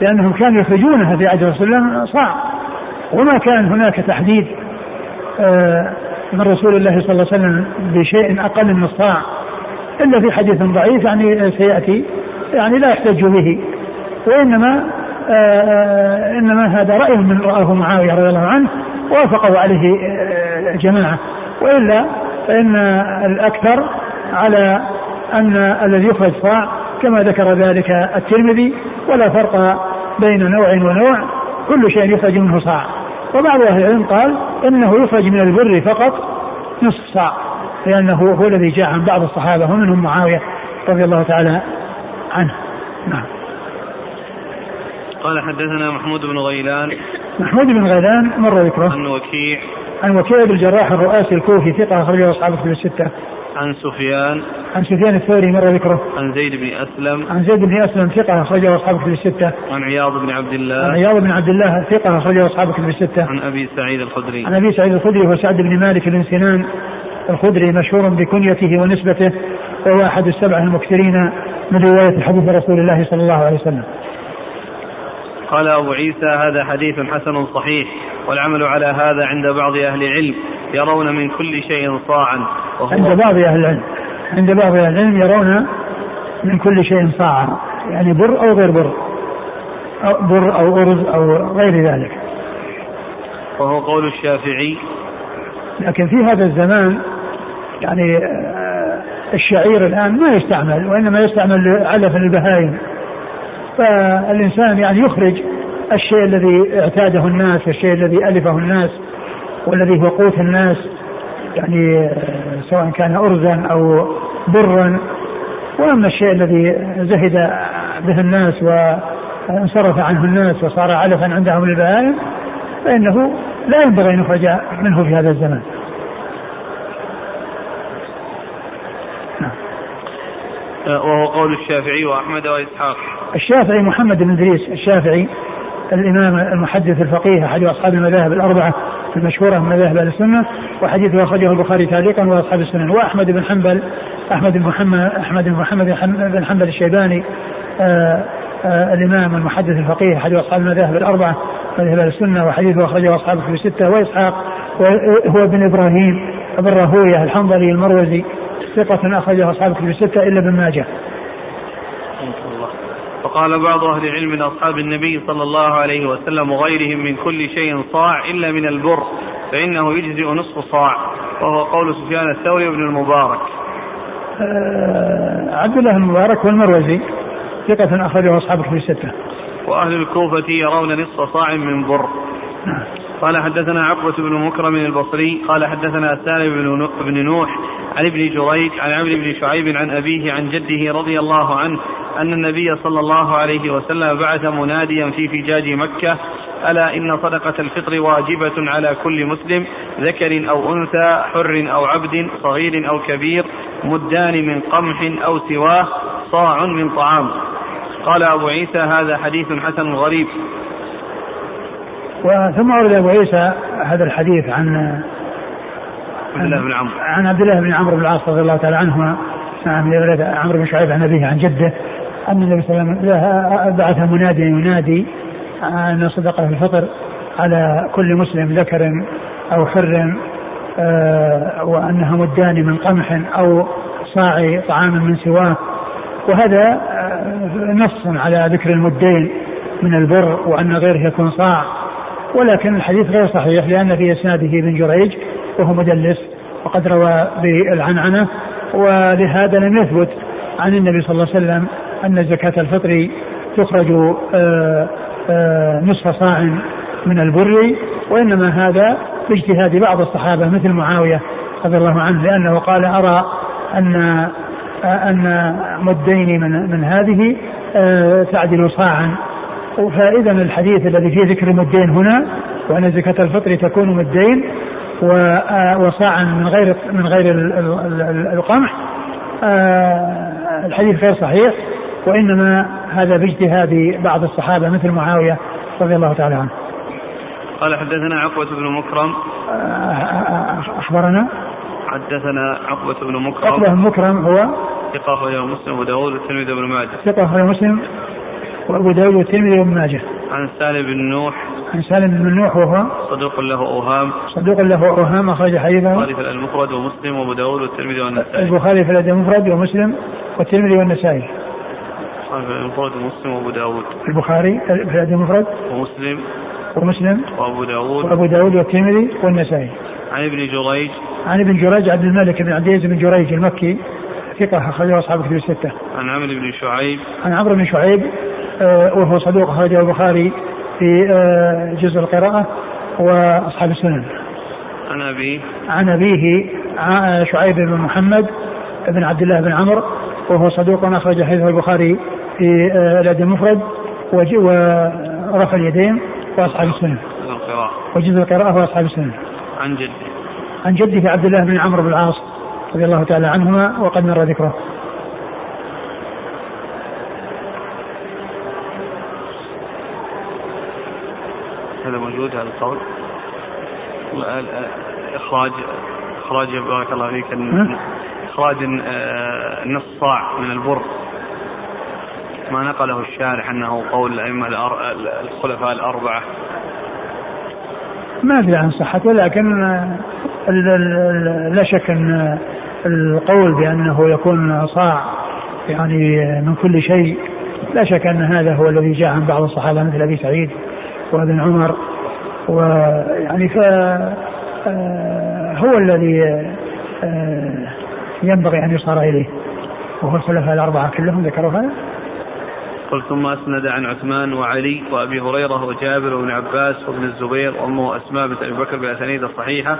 لأنهم كانوا يخرجونها في عهد رسول الله صاع. وما كان هناك تحديد آه، من رسول الله صلى الله عليه وسلم بشيء أقل من الصاع إلا في حديث ضعيف يعني سيأتي يعني لا يحتج به. وإنما آه، آه، إنما هذا رأي من رآه معاوية رضي الله عنه وافقوا عليه جماعة. وإلا فإن الأكثر على أن الذي يخرج صاع كما ذكر ذلك الترمذي ولا فرق بين نوع ونوع كل شيء يخرج منه صاع. وبعض أهل العلم قال إنه يخرج من البر فقط نصف صاع لأنه هو الذي جاء عن بعض الصحابة ومنهم معاوية رضي الله تعالى عنه. نعم. قال حدثنا محمود بن غيلان. محمود بن غيلان مر ذكره. عن وكيع. عن وكيع بن الجراح الرؤاسي الكوفي ثقة أخرجه أصحاب الكتب الستة. عن سفيان عن سفيان الثوري مر ذكره. عن زيد بن أسلم. عن زيد بن أسلم ثقة أخرجه أصحاب الكتب الستة. عن عياض بن عبد الله. عن عياض بن عبد الله ثقة أخرجه أصحاب الكتب الستة. عن أبي سعيد الخدري. عن أبي سعيد الخدري هو سعد بن مالك بن سنان الخدري مشهور بكنيته ونسبته وهو أحد السبعة المكثرين من رواية حديث رسول الله صلى الله عليه وسلم. قال أبو عيسى هذا حديث حسن صحيح والعمل على هذا عند بعض أهل العلم يرون من كل شيء صاعا عند بعض أهل العلم عند بعض أهل العلم يرون من كل شيء صاعا يعني بر أو غير بر أو بر أو أرز أو غير ذلك. وهو قول الشافعي. لكن في هذا الزمان يعني آه، الشعير الآن ما يستعمل وإنما يستعمل علف البهائم. فالإنسان يعني يخرج الشيء الذي اعتاده الناس الشيء الذي ألفه الناس والذي هو قوت الناس يعني سواء كان أرزا أو برا. وأما الشيء الذي زهد به الناس وانصرف عنه الناس وصار علفا عندهم للبهائم فإنه لا ينبغي أن يخرج منه في هذا الزمان. وهو قول الشافعي وأحمد وإسحاق. الشافعي محمد بن إدريس الشافعي الإمام المحدث الفقيه أحد أصحاب المذاهب الأربعة المشهورة من مذاهب أهل السنة وحديثه أخرجه البخاري تعليقا وأصحاب السنن. وأحمد بن حنبل أحمد بن محمد أحمد بن محمد بن حنبل الشيباني آآ آآ الإمام المحدث الفقيه أحد أصحاب المذاهب الأربعة مذهب أهل السنة وحديثه أخرجه أصحاب في الستة. وإسحاق هو ابن إبراهيم بن راهوية الحنظلي المروزي ثقة أخرجه أصحاب في الستة إلا ابن ماجه. وقال بعض أهل العلم من أصحاب النبي صلى الله عليه وسلم وغيرهم من كل شيء صاع إلا من البر فإنه يجزئ نصف صاع وهو قول سفيان الثوري وابن المبارك. أه عبد الله المبارك والمروزي ثقة أخرجه أصحاب في الستة. وأهل الكوفة يرون نصف صاع من بر. قال حدثنا عقبة بن مكرم البصري قال حدثنا سالم بن نوح عن ابن جريج عن عمرو بن شعيب عن أبيه عن جده رضي الله عنه أن النبي صلى الله عليه وسلم بعث مناديا في فجاج مكة ألا إن صدقة الفطر واجبة على كل مسلم ذكر أو أنثى حر أو عبد صغير أو كبير مدان من قمح أو سواه صاع من طعام. قال أبو عيسى هذا حديث حسن غريب. وثم ورد أبو عيسى هذا الحديث عن عبد الله بن عمرو. عن عبد الله بن عمرو بن العاص رضي الله تعالى عنهما. نعم عمرو بن شعيب عن أبيه عن جده أن النبي صلى الله عليه وسلم بعث مناديا ينادي أن صدقه الفطر على كل مسلم ذكر أو حر آه، وانها مدان من قمح أو صاع طعام من سواه. وهذا آه، نص على ذكر المدين من البر وأن غيره يكون صاع. ولكن الحديث غير صحيح لأن في إسناده ابن جريج وهو مدلس وقد روى بالعنعنة ولهذا لم يثبت عن النبي صلى الله عليه وسلم أن زكاة الفطر تخرج آه، آه، نصف صاع من البر وإنما هذا باجتهاد بعض الصحابة مثل معاوية رضي الله عنه لأنه قال أرى أن آه، أن مدين من من هذه تعدل صاعا فإذا الحديث الذي فيه ذكر المدين هنا وأن زكاة الفطر تكون مدين آه، وصاعا من غير من غير القمح. آه، الحديث غير صحيح وإنما هذا باجتهاد بعض الصحابة مثل معاوية رضي الله تعالى عنه. قال حدثنا عقبة بن مكرم. آه، أخبرنا؟ حدثنا عقبة بن مكرم. عقبة بن مكرم هو؟ ثقة أخرجه مسلم وداود والترمذي بن ماجه. ثقة أخرجه مسلم؟ وأبو داود والترمذي وابن ماجه. عن سالم بن نوح. عن سالم بن نوح وهو صدوق له أوهام. صدوق له أوهام أخرج حديثه. البخاري في المفرد ومسلم وأبو داود والترمذي والنسائي. البخاري في المفرد ومسلم والترمذي والنسائي. البخاري في المفرد ومسلم وأبو داود. البخاري في الأدب المفرد. ومسلم. ومسلم. وأبو داود. وأبو داود والترمذي والنسائي. عن ابن جريج. عن ابن جريج عبد الملك بن عبد العزيز بن جريج المكي ثقة أخرجه أصحاب كتب الستة. عن عمرو بن شعيب. عن عمرو بن شعيب وهو صدوق أخرجه البخاري في آه، جزء القراءة وأصحاب السنن. عن أبيه عن أبيه شعيب بن محمد بن عبد الله بن عمرو وهو صدوق أخرج حديثه البخاري في آه، الأدب المفرد ورفع اليدين وأصحاب السنن. وجزء القراءة وأصحاب السنن. عن جده. عن جده عبد الله بن عمرو بن العاص رضي الله تعالى عنهما وقد مر ذكره. هذا موجود هذا القول. إخراج إخراج بارك الله فيك إخراج آه، نص صاع من البر. ما نقله الشارح أنه قول الأئمة الخلفاء الأربعة. ما أدري عن صحته لكن آه، لا شك أن القول بأنه يكون صاع يعني من كل شيء لا شك أن هذا هو الذي جاء عن بعض الصحابة مثل أبي سعيد. وابن عمر ويعني ف آه، هو الذي آه، ينبغي أن يصار إليه وهو الخلفاء الأربعة كلهم ذكروا هذا قلت ثم أسند عن عثمان وعلي وأبي هريرة وجابر وابن عباس وابن الزبير وامه أسماء بنت أبي بكر بأسانيد الصحيحة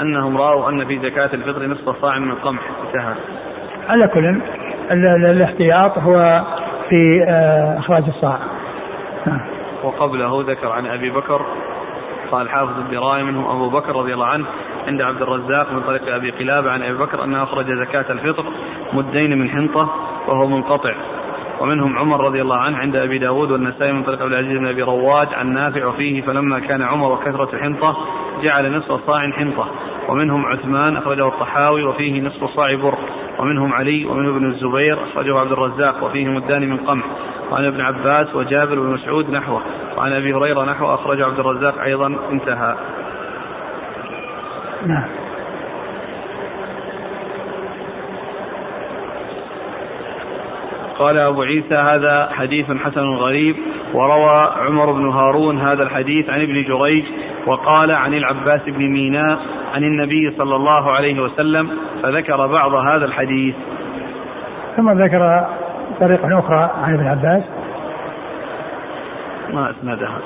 أنهم رأوا أن في زكاة الفطر نصف صاع من القمح انتهى. على كل الاحتياط هو في آه، إخراج الصاع. وقبله ذكر عن أبي بكر قال حافظ الدراية منهم أبو بكر رضي الله عنه عند عبد الرزاق من طريق أبي قلابة عن أبي بكر أنه أخرج زكاة الفطر مدين من حنطة وهو منقطع. ومنهم عمر رضي الله عنه عند أبي داود والنسائي من طريق عبد العزيز بن أبي رواج عن نافع وفيه فلما كان عمر وكثرة الحنطة جعل نصف صاع حنطة. ومنهم عثمان أخرجه الطحاوي وفيه نصف صاع بر. ومنهم علي ومنهم ابن الزبير أخرجه عبد الرزاق وفيه مدان من قمح. وعن ابن عباس وجابر بن مسعود نحوه. وعن أبي هريرة نحوه. أخرجه عبد الرزاق أيضا. انتهى. نعم. قال أبو عيسى هذا حديث حسن غريب. وروى عمر بن هارون هذا الحديث عن ابن جريج. وقال عن العباس بن ميناء عن النبي صلى الله عليه وسلم فذكر بعض هذا الحديث. ثم ذكر طريقة أخرى عن ابن عباس؟ ما أسندها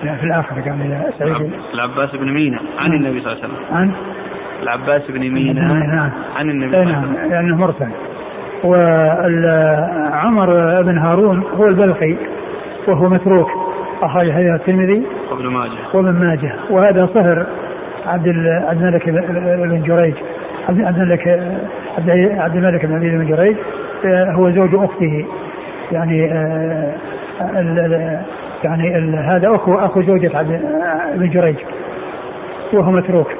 في الآخر قال سعيد. العباس بن مينا عن نعم. النبي صلى الله عليه وسلم. عن؟ العباس بن مينا نعم. عن النبي صلى اي الله عليه نعم وسلم. لأنه مرسل. وعمر بن هارون هو البلخي وهو متروك. أخرج حديث الترمذي وابن ماجه. وابن ماجه. وهذا صهر عبد عبد الملك بن جريج. عبد الملك عبد الملك بن عبد بن جريج. هو زوج أخته. يعني آه، ال- يعني ال- هذا أخو أخو زوجة عبد بن جريج. وهو متروك.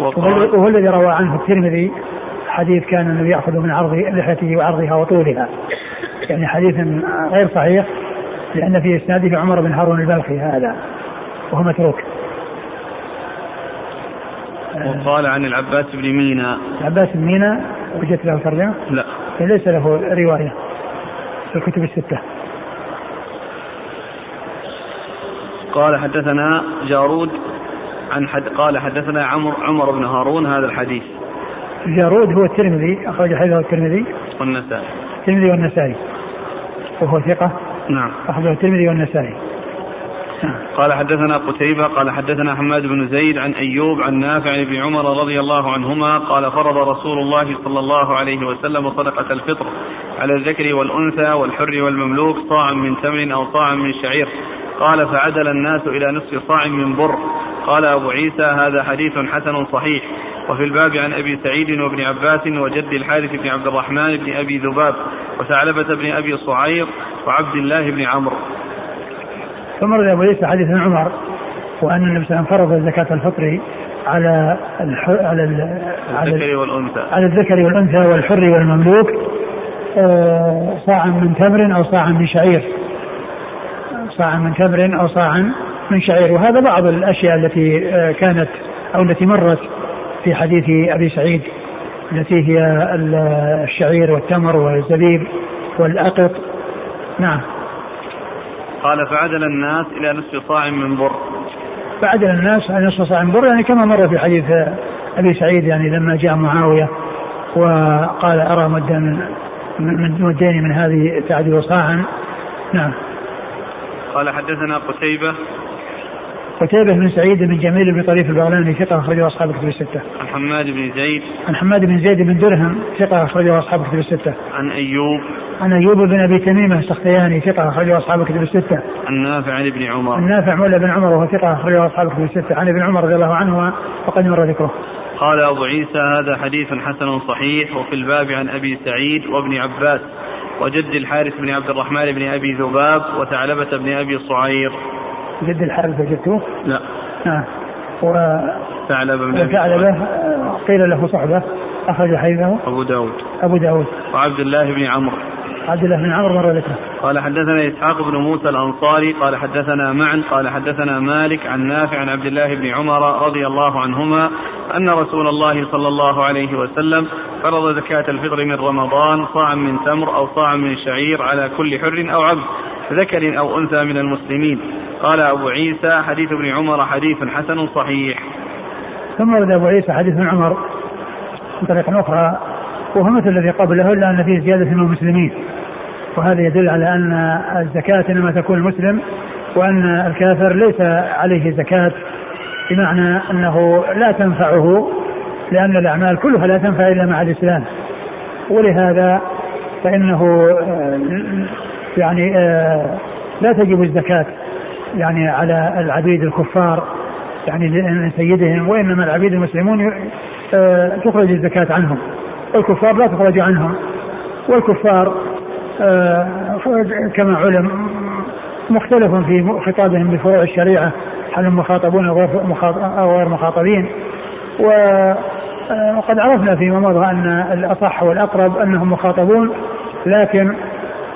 وهو الذي روى عنه الترمذي حديث كان النبي يأخذ من عرض لحيته وعرضها وطولها. يعني حديث غير صحيح لأن في إسناده عمر بن هارون البلخي هذا وهو متروك. وقال عن العباس بن مينا. العباس بن مينا وجدت له ترجمه لا. ليس له رواية في الكتب الستة. قال حدثنا جارود عن حد قال حدثنا عمر عمر بن هارون هذا الحديث. جارود هو الترمذي أخرج حديثه الترمذي. والنسائي. الترمذي والنسائي. وهو ثقة. نعم. أخرجه الترمذي والنسائي. قال حدثنا قتيبة قال حدثنا حماد بن زيد عن أيوب عن نافع ابن عمر رضي الله عنهما قال فرض رسول الله صلى الله عليه وسلم صدقة الفطر على الذكر والأنثى والحر والمملوك صاعا من تمر أو صاعا من شعير. قال فعدل الناس إلى نصف صاع من بر. قال أبو عيسى هذا حديث حسن صحيح. وفي الباب عن أبي سعيد وابن عباس وجد الحارث بن عبد الرحمن بن أبي ذباب وثعلبة بن أبي صعير وعبد الله بن عمرو. ثم روي أبو عيسى حديث عن عمر وأن النبي صلى الله عليه وسلم فرض زكاة الفطر على الح... على ال... على ال... الذكر والأنثى. على الذكر والأنثى والحر والمملوك آه، صاعا من تمر أو صاعا من شعير. صاعا من تمر أو صاعا من شعير. وهذا بعض الأشياء التي آه، كانت أو التي مرت في حديث أبي سعيد التي هي ال- الشعير والتمر والزبيب والأقط. نعم. قال فعدل الناس إلى نصف صاع من بر. فعدل الناس عن نصف صاع من بر يعني كما مر في حديث أبي سعيد يعني لما جاء معاوية وقال أرى مدا من مدين من هذه تعدل صاعا. نعم. قال حدثنا قتيبة قتيبة بن سعيد بن جميل بن طريف البغلاني ثقة أخرجه أصحاب الكتب الستة. عن حماد بن زيد عن حماد بن زيد بن درهم ثقة أخرجه أصحاب الكتب الستة. عن أيوب عن أيوب بن أبي تميمة السختياني ثقة أخرجه أصحاب الكتب الستة. عن نافع عن ابن عمر عن نافع مولى بن عمر وهو ثقة أخرجه أصحاب الكتب الستة. عن ابن عمر رضي الله عنهما وقد مر ذكره. قال أبو عيسى هذا حديث حسن صحيح وفي الباب عن أبي سعيد وابن عباس وجد الحارث بن عبد الرحمن بن أبي ذباب وثعلبة بن أبي صعير جد الحارث وجدته لا. نعم و ثعلبة بن وثعلبة آه، قيل له صحبة أخرج حديثه. أبو داود. أبو داود. وعبد الله بن عمرو. عبد الله بن عمرو مر ذكره. قال حدثنا إسحاق بن موسى الأنصاري قال حدثنا معا قال حدثنا مالك عن نافع عن عبد الله بن عمر رضي الله عنهما أن رسول الله صلى الله عليه وسلم فرض زكاة الفطر من رمضان صاعا من تمر أو صاعا من شعير على كل حر أو عبد ذكر أو أنثى من المسلمين. قال أبو عيسى حديث ابن عمر حديث حسن صحيح. ثم ورد أبو عيسى حديث ابن عمر من طريق أخرى وهو مثل الذي قبله إلا أن فيه زيادة من المسلمين. وهذا يدل على أن الزكاة إنما تكون المسلم وأن الكافر ليس عليه زكاة بمعنى أنه لا تنفعه لأن الأعمال كلها لا تنفع إلا مع الإسلام. ولهذا فإنه آه، يعني آه، لا تجب الزكاة. يعني على العبيد الكفار يعني سيدهم وإنما العبيد المسلمون آه، تخرج الزكاة عنهم. والكفار لا تخرج عنهم. والكفار آه، كما علم مختلف في خطابهم بفروع الشريعة هل هم مخاطبون أو غير مخاطبين. آه، وقد عرفنا فيما مضى أن الأصح والأقرب أنهم مخاطبون لكن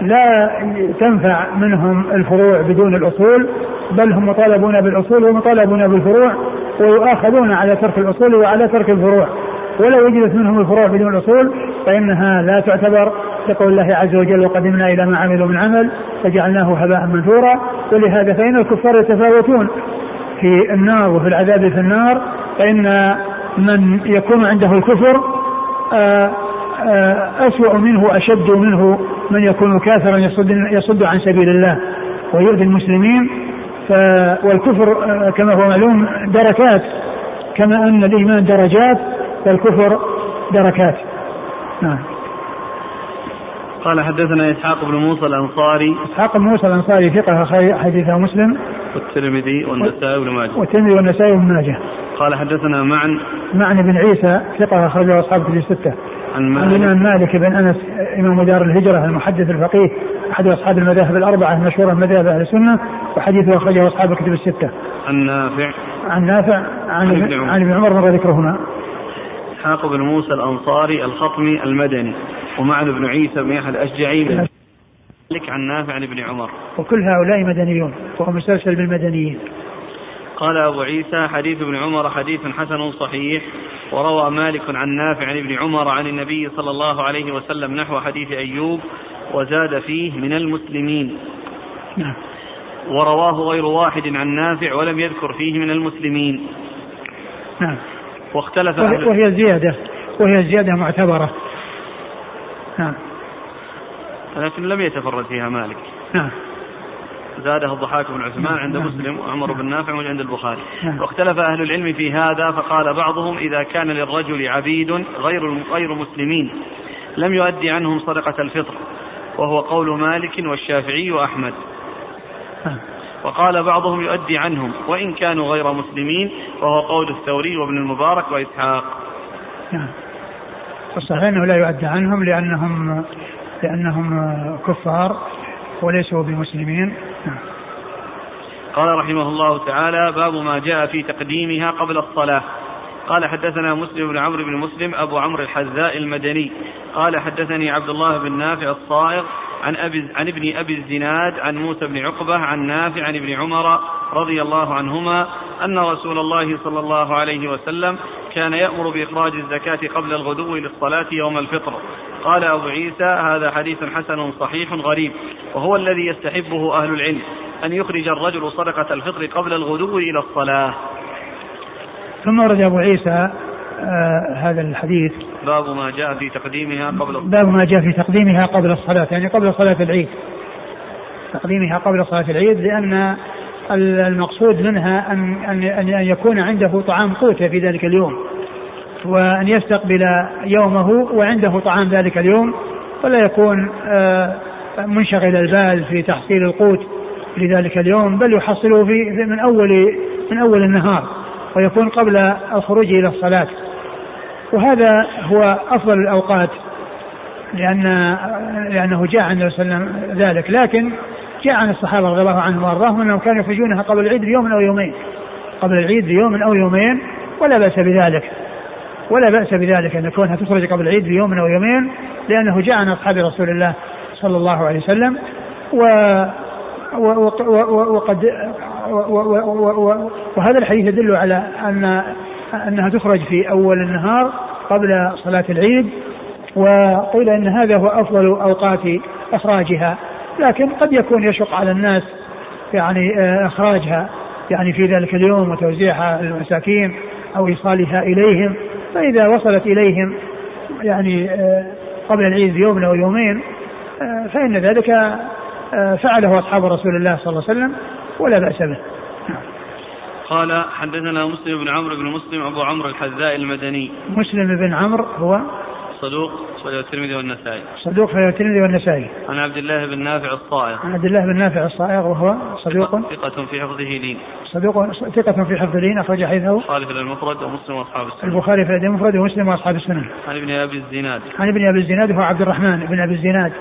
لا تنفع منهم الفروع بدون الأصول بل هم مطالبون بالأصول ومطالبون بالفروع ويؤاخذون على ترك الأصول وعلى ترك الفروع. ولو وجدت منهم الفروع بدون الأصول فإنها لا تعتبر لقول الله عز وجل وقدمنا إلى ما عملوا من عمل فجعلناه هباء منثورا ولهذا فإن الكفار يتفاوتون في النار وفي العذاب في النار فإن من يكون عنده الكفر آه، أسوأ منه أشد منه من يكون كافرا يصد, يصد عن سبيل الله ويؤذي المسلمين. والكفر آه، كما هو معلوم دركات كما أن الإيمان درجات والكفر دركات. نعم. قال حدثنا إسحاق بن موسى الأنصاري. إسحاق بن موسى الأنصاري ثقة حديثه مسلم. والترمذي والنسائي وابن ماجه. والترمذي والنسائي وابن ماجه. قال حدثنا معن. معن بن عيسى ثقة أخرجه أصحاب كتب الستة. عن مالك عن الامام مالك بن أنس إمام دار الهجرة المحدث الفقيه أحد أصحاب المذاهب الأربعة المشهورة من مذاهب أهل السنة وحديثه أخرجه أصحاب الكتب الستة. عن نافع عن نافع عن, عن ابن عمر مر ذكرهما. اسحاق بن موسى الأنصاري الخطمي المدني ومعن بن عيسى بن يحيى الأشجعي مالك عن نافع عن ابن عمر. وكل هؤلاء مدنيون وهو مسلسل بالمدنيين. قال أبو عيسى حديث ابن عمر حديث حسن صحيح وروى مالك عن نافع عن ابن عمر عن النبي صلى الله عليه وسلم نحو حديث أيوب وزاد فيه من المسلمين. نعم. ورواه غير واحد عن نافع ولم يذكر فيه من المسلمين. نعم. واختلف وهي, وهي زيادة. وهي زيادة معتبرة. نعم. لكن لم يتفرد فيها مالك. نعم. زاده الضحاك بن عثمان عند نعم. مسلم وعمر بن نافع وعند البخاري نعم. واختلف أهل العلم في هذا فقال بعضهم إذا كان للرجل عبيد غير غير مسلمين لم يؤدي عنهم صدقة الفطر وهو قول مالك والشافعي وأحمد نعم. وقال بعضهم يؤدي عنهم وإن كانوا غير مسلمين وهو قول الثوري وابن المبارك وإسحاق نعم الصحيح أنه لا يؤدي عنهم لأنهم لأنهم كفار وليسوا بمسلمين. قال رحمه الله تعالى باب ما جاء في تقديمها قبل الصلاة. قال حدثنا مسلم بن عمرو بن مسلم أبو عمرو الحذاء المدني. قال حدثني عبد الله بن نافع الصائغ عن أبي عن ابن أبي الزناد عن موسى بن عقبة عن نافع عن ابن عمر رضي الله عنهما أن رسول الله صلى الله عليه وسلم كان يأمر بإخراج الزكاة قبل الغدو للصلاة يوم الفطر. قال أبو عيسى هذا حديث حسن صحيح غريب وهو الذي يستحبه أهل العلم أن يخرج الرجل صدقة الفطر قبل الغدو إلى الصلاة. ثم ورد أبو عيسى آه هذا الحديث. باب ما جاء في تقديمها قبل الصلاة. باب ما جاء في تقديمها قبل الصلاة يعني قبل صلاة العيد. تقديمها قبل صلاة العيد لأن المقصود منها أن أن أن يكون عنده طعام قوته في ذلك اليوم وأن يستقبل يومه وعنده طعام ذلك اليوم ولا يكون آه، منشغل البال في تحصيل القوت لذلك اليوم بل يحصله في من أول من أول النهار ويكون قبل الخروج إلى الصلاة. وهذا هو أفضل الأوقات لأن لأنه جاء عن ذلك لكن جاء عن الصحابة رضي الله عنهم وأرضاهم أنهم كانوا يخرجونها قبل العيد بيوم أو يومين. قبل العيد بيوم أو يومين ولا بأس بذلك. ولا بأس بذلك أن كونها تخرج قبل العيد بيوم أو يومين لأنه جاء عن أصحاب رسول الله صلى الله عليه وسلم. و وقد وهذا الحديث يدل على أن أنها تخرج في أول النهار قبل صلاة العيد وقيل أن هذا هو أفضل أوقات إخراجها. لكن قد يكون يشق على الناس يعني آه، إخراجها يعني في ذلك اليوم وتوزيعها للمساكين أو إيصالها إليهم. فإذا وصلت إليهم يعني آه، قبل العيد بيوم أو يومين آه، فإن ذلك فعله أصحاب رسول الله صلى الله عليه وسلم ولا بأس به. قال حدثنا مسلم بن عمرو بن مسلم أبو عمرو الحذاء المدني. مسلم بن عمرو هو صدوق صحيح الترمذي والنسائي. صدوق صحيح الترمذي والنسائي. عن عبد الله بن نافع الصائغ. عن عبد الله بن نافع الصائغ وهو صدوق. ثقة في حفظه لين. صدوق ثقة في حفظه لين أخرج حديثه. البخاري في المفرد ومسلم وأصحاب السنن. البخاري في المفرد ومسلم وأصحاب السنن. عن ابن أبي الزناد. عن ابن أبي الزناد هو عبد الرحمن بن أبي الزناد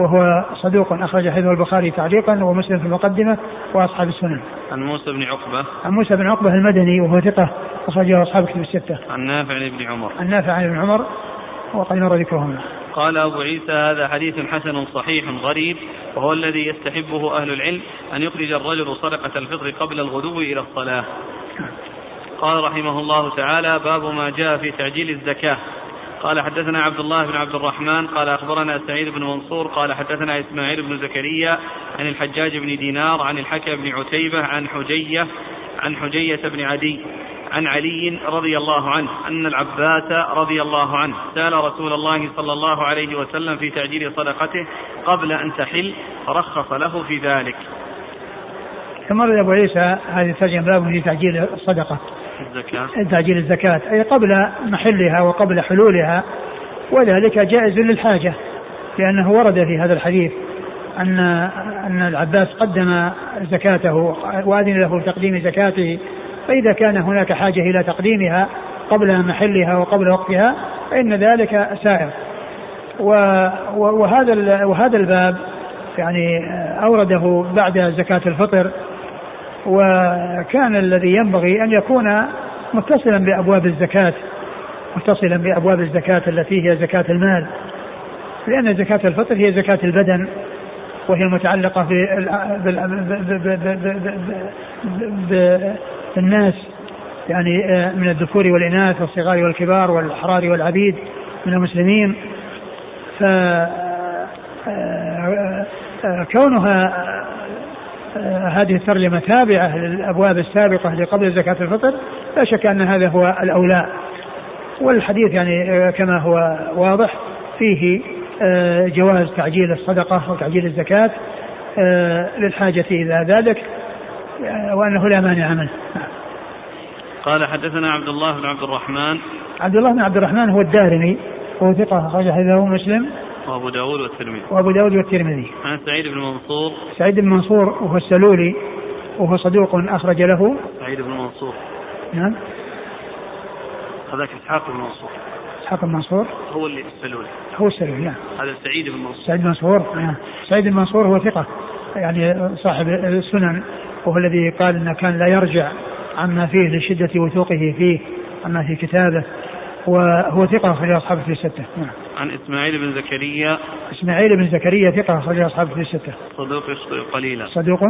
وهو صدوق أخرج حديثه البخاري تعليقا ومسلم في المقدمة وأصحاب السنن. عن موسى بن عقبة. عن موسى بن عقبة المدني وهو ثقة أخرجه أصحاب الكتب الستة. عن نافع عن ابن عمر. عن نافع عن ابن عمر وقد مر ذكرهما. قال أبو عيسى هذا حديث حسن صحيح غريب وهو الذي يستحبه أهل العلم أن يخرج الرجل صدقة الفطر قبل الغدو إلى الصلاة. قال رحمه الله تعالى باب ما جاء في تعجيل الزكاة قال حدثنا عبد الله بن عبد الرحمن قال أخبرنا سعيد بن منصور قال حدثنا إسماعيل بن زكريا عن الحجاج بن دينار عن الحكى بن عتيبة عن حجية عن حجية بن عدي عن علي رضي الله عنه أن العباس رضي الله عنه سأل رسول الله صلى الله عليه وسلم في تعجيل صدقته قبل أن تحل فرخص له في ذلك. ثم ورد أبو عيسى هذه الترجمة باب في تعجيل الصدقة. الزكاة. تعجيل الزكاة أي قبل محلها وقبل حلولها وذلك جائز للحاجة لأنه ورد في هذا الحديث أن أن العباس قدم زكاته وأذن له تقديم زكاته فإذا كان هناك حاجة إلى تقديمها قبل محلها وقبل وقتها فإن ذلك سائر. وهذا وهذا الباب يعني أورده بعد زكاة الفطر وكان الذي ينبغي أن يكون متصلا بأبواب الزكاة متصلا بأبواب الزكاة التي هي زكاة المال. لأن زكاة الفطر هي زكاة البدن. وهي المتعلقة بالناس يعني من الذكور والإناث والصغار والكبار والأحرار والعبيد من المسلمين ف كونها هذه الترجمة تابعة للأبواب السابقة لقبل زكاة الفطر لا شك أن هذا هو الأولى والحديث يعني كما هو واضح فيه جواز تعجيل الصدقة وتعجيل الزكاة للحاجة إلى ذلك وأنه لا مانع منه. قال حدثنا عبد الله بن عبد الرحمن. عبد الله بن عبد الرحمن هو الدارمي وهو ثقة أخرج حديثه مسلم. وأبو داود والترمذي. وأبو داود والترمذي. عن سعيد بن منصور. سعيد بن منصور وهو السلولي وهو صدوق أخرج له. سعيد بن منصور. نعم. هذاك إسحاق بن منصور. إسحاق بن منصور. هو اللي السلولي. هو السلولي نعم. هذا سعيد بن منصور. سعيد بن منصور نعم. سعيد بن منصور هو ثقة يعني صاحب السنن وهو الذي قال انه كان لا يرجع عما فيه لشدة وثوقه فيه عما في كتابه. وهو ثقة أخرج أصحابه في الستة. نعم. عن إسماعيل بن زكريا. إسماعيل بن زكريا ثقة أخرج أصحابه في الستة. صدوق يخطئ قليلا. صدوق؟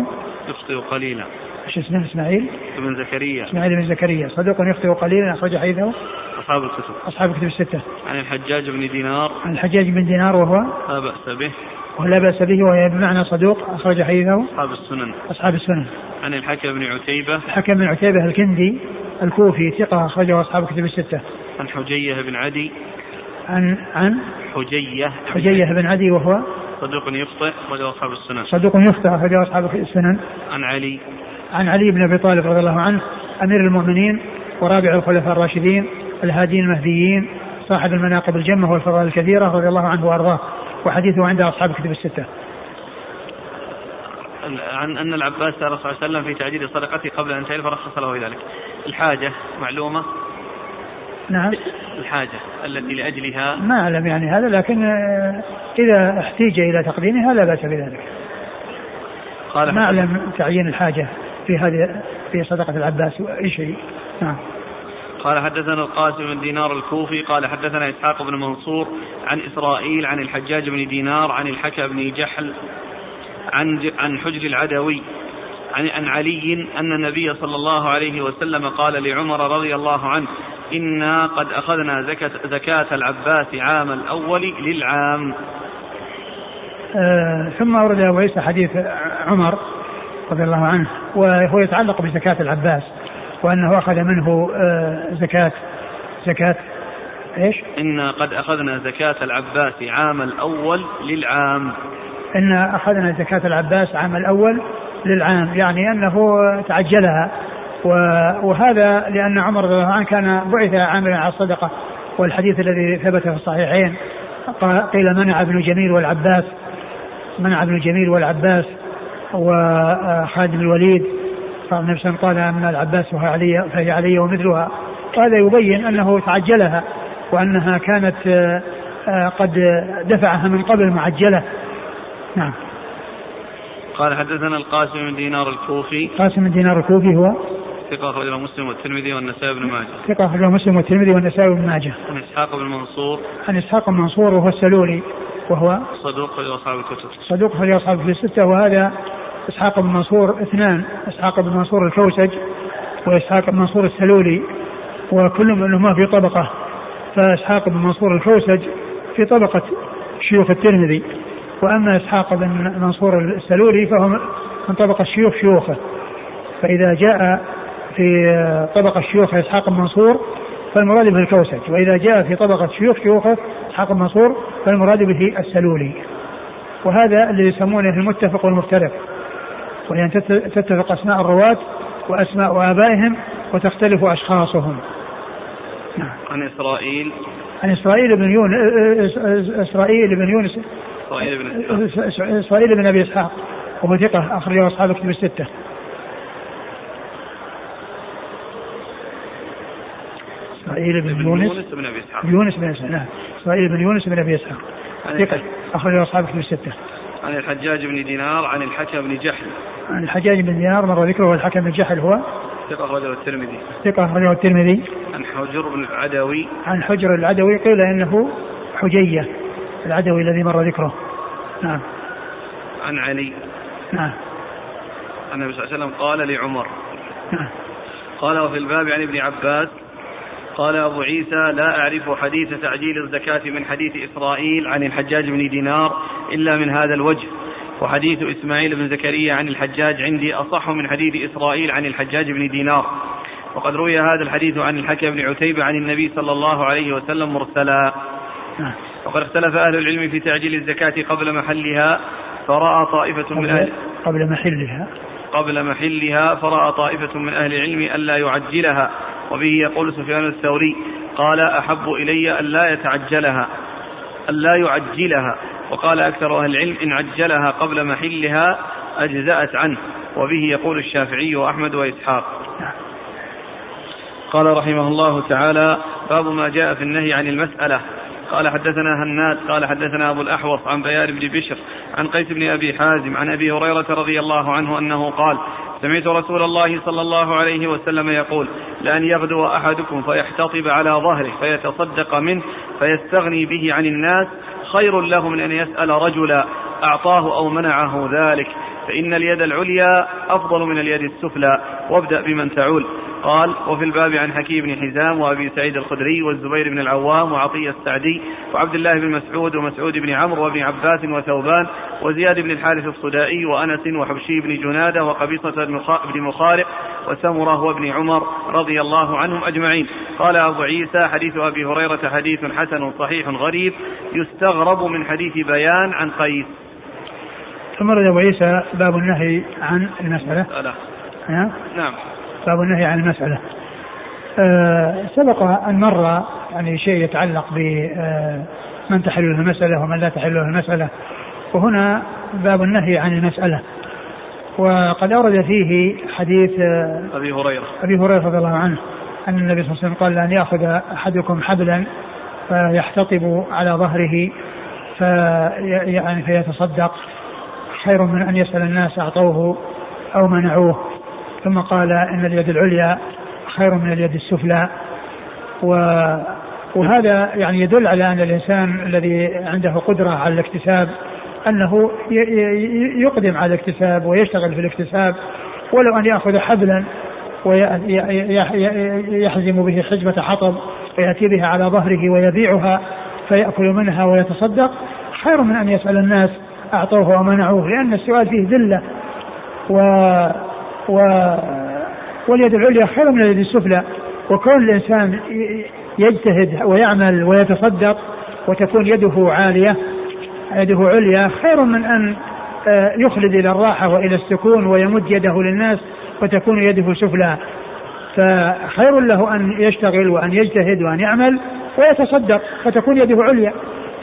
يخطئ قليلا. إيش اسمه؟ إسماعيل؟ بن زكريا. إسماعيل بن زكريا. صدوق يخطئ قليلا أخرج حديثه. أصحاب الكتب. أصحاب الكتب الستة. عن الحجاج بن دينار. عن الحجاج بن دينار وهو؟ لا بأس به. ولا بأس به وهي بمعنى صدوق أخرج حديثه. أصحاب السنن. أصحاب السنن. عن الحكم بن عتيبة. الحكم بن عتيبة الكندي الكوفي ثقة أخرجه أصحاب الكتب الستة. عن حجية بن عدي. عن عن حجية. حجية بن عدي وهو صدوق يخطئ وله أصحاب السنن. صدوق يخطئ أخرجه أصحاب السنن. عن علي. عن علي بن أبي طالب رضي الله عنه أمير المؤمنين ورابع الخلفاء الراشدين الهادين المهديين صاحب المناقب الجمة والفضائل الكثيرة رضي الله عنه وأرضاه وحديثه عند أصحاب الكتب الستة. عن أن العباس سال صلى الله عليه وسلم في تعجيل صدقته قبل أن تعرف فرخص له ذلك. الحاجة معلومة؟ نعم. الحاجة التي لأجلها ما أعلم يعني هذا لكن إذا احتيج إلى تقديمها لا بأس بذلك. قال ما أعلم تعيين الحاجة في هذه في صدقة العباس أي شيء. نعم. قال حدثنا القاسم بن دينار الكوفي قال حدثنا إسحاق بن منصور عن إسرائيل عن الحجاج بن دينار عن الحكى بن جحل عن عن حجر العدوي عن عن علي أن النبي صلى الله عليه وسلم قال لعمر رضي الله عنه إنا قد أخذنا زكاة, زكاة العباس عام الأول للعام آه ثم ورد أبو عيسى حديث عمر رضي الله عنه وهو يتعلق بزكاة العباس وأنه أخذ منه آه زكاة زكاة إيش؟ إنا قد أخذنا زكاة العباس عام الأول للعام ان أخذنا زكاة العباس عام الأول للعام يعني أنه تعجلها وهذا لأن عمر رضي الله عنه كان بعث عاملا على الصدقة والحديث الذي ثبت في الصحيحين قيل منع ابن جميل والعباس منع ابن جميل والعباس وخالد بن الوليد قال النبي صلى قال أن العباس فهي علي فهي علي ومثلها. وهذا يبين أنه تعجلها وأنها كانت قد دفعها من قبل معجلة. نعم. قال حدثنا القاسم بن دينار الكوفي. قاسم بن دينار الكوفي هو. ثقة أخرجه مسلم والترمذي والنسائي بن ماجه. ثقة أخرجه مسلم والترمذي والنسائي بن ماجه. عن إسحاق بن منصور. عن إسحاق بن منصور وهو السلولي وهو صدوق أخرج أصحاب الكتب. صدوق أخرج أصحاب الكتب الستة وهذا إسحاق بن منصور اثنان إسحاق بن منصور الكوسج وإسحاق بن منصور السلولي وكل منهما في طبقة فإسحاق بن منصور الكوسج في طبقة شيوخ الترمذي وأما إسحاق بن منصور السلولي فهو من طبقة شيوخ شيوخه فإذا جاء في طبقة شيوخ إسحاق بن منصور فالمراد به الكوسج. وإذا جاء في طبقة شيوخ شيوخه إسحاق بن منصور فالمراد به السلولي. وهذا الذي يسمونه المتفق والمفترق. وأن تتفق أسماء الرواة وأسماء آبائهم وتختلف أشخاصهم. نعم. عن إسرائيل. عن إسرائيل بن يونس إسرائيل بن يونس. إسرائيل بن إسرائيل بن أبي إسحاق. وهو ثقة أخرجه أصحاب كتب الستة. إسرائيل بن يونس. بن أبي إسحاق. يونس بن إسحاق نعم. إسرائيل بن يونس بن أبي إسحاق. ثقة. أخرجه أصحاب كتب الستة. عن الحجاج بن دينار عن الحكم بن جحل. عن الحجاج بن دينار مر ذكره والحكم بن جحل هو؟ ثقة أخرجه الترمذي. ثقة أخرجه الترمذي. عن حجر بن العدوي. عن حجر العدوي قيل إنه حجية العدوي الذي مر ذكره. نعم. عن علي. نعم. أن النبي صلى الله عليه وسلم قال لعمر. نعم. قال وفي الباب عن ابن عباس قال أبو عيسى لا أعرف حديث تعجيل الزكاة من حديث إسرائيل عن الحجاج بن دينار إلا من هذا الوجه وحديث إسماعيل بن زكريا عن الحجاج عندي أصح من حديث إسرائيل عن الحجاج بن دينار. وقد روي هذا الحديث عن الحكم بن عتيبة عن النبي صلى الله عليه وسلم مرسلا. وقد اختلف أهل العلم في تعجيل الزكاة قبل محلها فرأى طائفة من أهل قبل محلها. قبل محلها فرأى طائفة من أهل العلم ألا يعجلها. وبه يقول سفيان الثوري قال أحب إلي ألا يتعجلها ألا يعجلها. وقال أكثر أهل العلم إن عجلها قبل محلها أجزأت عنه. وبه يقول الشافعي وأحمد وإسحاق. قال رحمه الله تعالى باب ما جاء في النهي عن المسألة. قال حدثنا هناد قال حدثنا أبو الأحوص عن بيان بن بشر عن قيس بن أبي حازم عن أبي هريرة رضي الله عنه أنه قال سمعت رسول الله صلى الله عليه وسلم يقول لأن يغدو أحدكم فيحتطب على ظهره فيتصدق منه فيستغني به عن الناس خير له من أن يسأل رجلا أعطاه أو منعه ذلك فإن اليد العليا أفضل من اليد السفلى وابدأ بمن تعول. قال وفي الباب عن حكيم بن حزام وأبي سعيد الخدري والزبير بن العوام وعطية السعدي وعبد الله بن مسعود ومسعود بن عمرو وابن عباس وثوبان وزياد بن الحارث الصدائي وأنس وحبشي بن جنادة وقبيصة بن مخارق وسمرة وابن عمر رضي الله عنهم أجمعين. قال أبو عيسى حديث أبي هريرة حديث حسن صحيح غريب يستغرب من حديث بيان عن قيس. ثم أبو عيسى باب النهي عن المسألة. نعم. باب النهي عن المسألة. أه سبق أن مر يعني شيء يتعلق بمن آه، تحل له المسألة ومن لا تحل له المسألة. وهنا باب النهي عن المسألة. وقد أورد فيه حديث آه، أبي هريرة. أبي هريرة رضي الله عنه أن النبي صلى الله عليه وسلم قال أن يأخذ أحدكم حبلا فيحتطب على ظهره في يعني فيتصدق. خير من أن يسأل الناس أعطوه أو منعوه. ثم قال إن اليد العليا خير من اليد السفلى. و وهذا يعني يدل على أن الإنسان الذي عنده قدرة على الاكتساب أنه يقدم على الاكتساب ويشتغل في الاكتساب ولو أن يأخذ حبلا ويحزم به حزمة حطب ويأتي بها على ظهره ويبيعها فيأكل منها ويتصدق خير من أن يسأل الناس أعطوه ومنعوه لأن السؤال فيه ذلة. و و واليد العليا خير من اليد السفلى. وكون الإنسان يجتهد ويعمل ويتصدق وتكون يده عالية يده عليا خير من أن آه، يخلد إلى الراحة وإلى السكون ويمد يده للناس وتكون يده سفلى. فخير له أن يشتغل وأن يجتهد وأن يعمل ويتصدق فتكون يده عليا.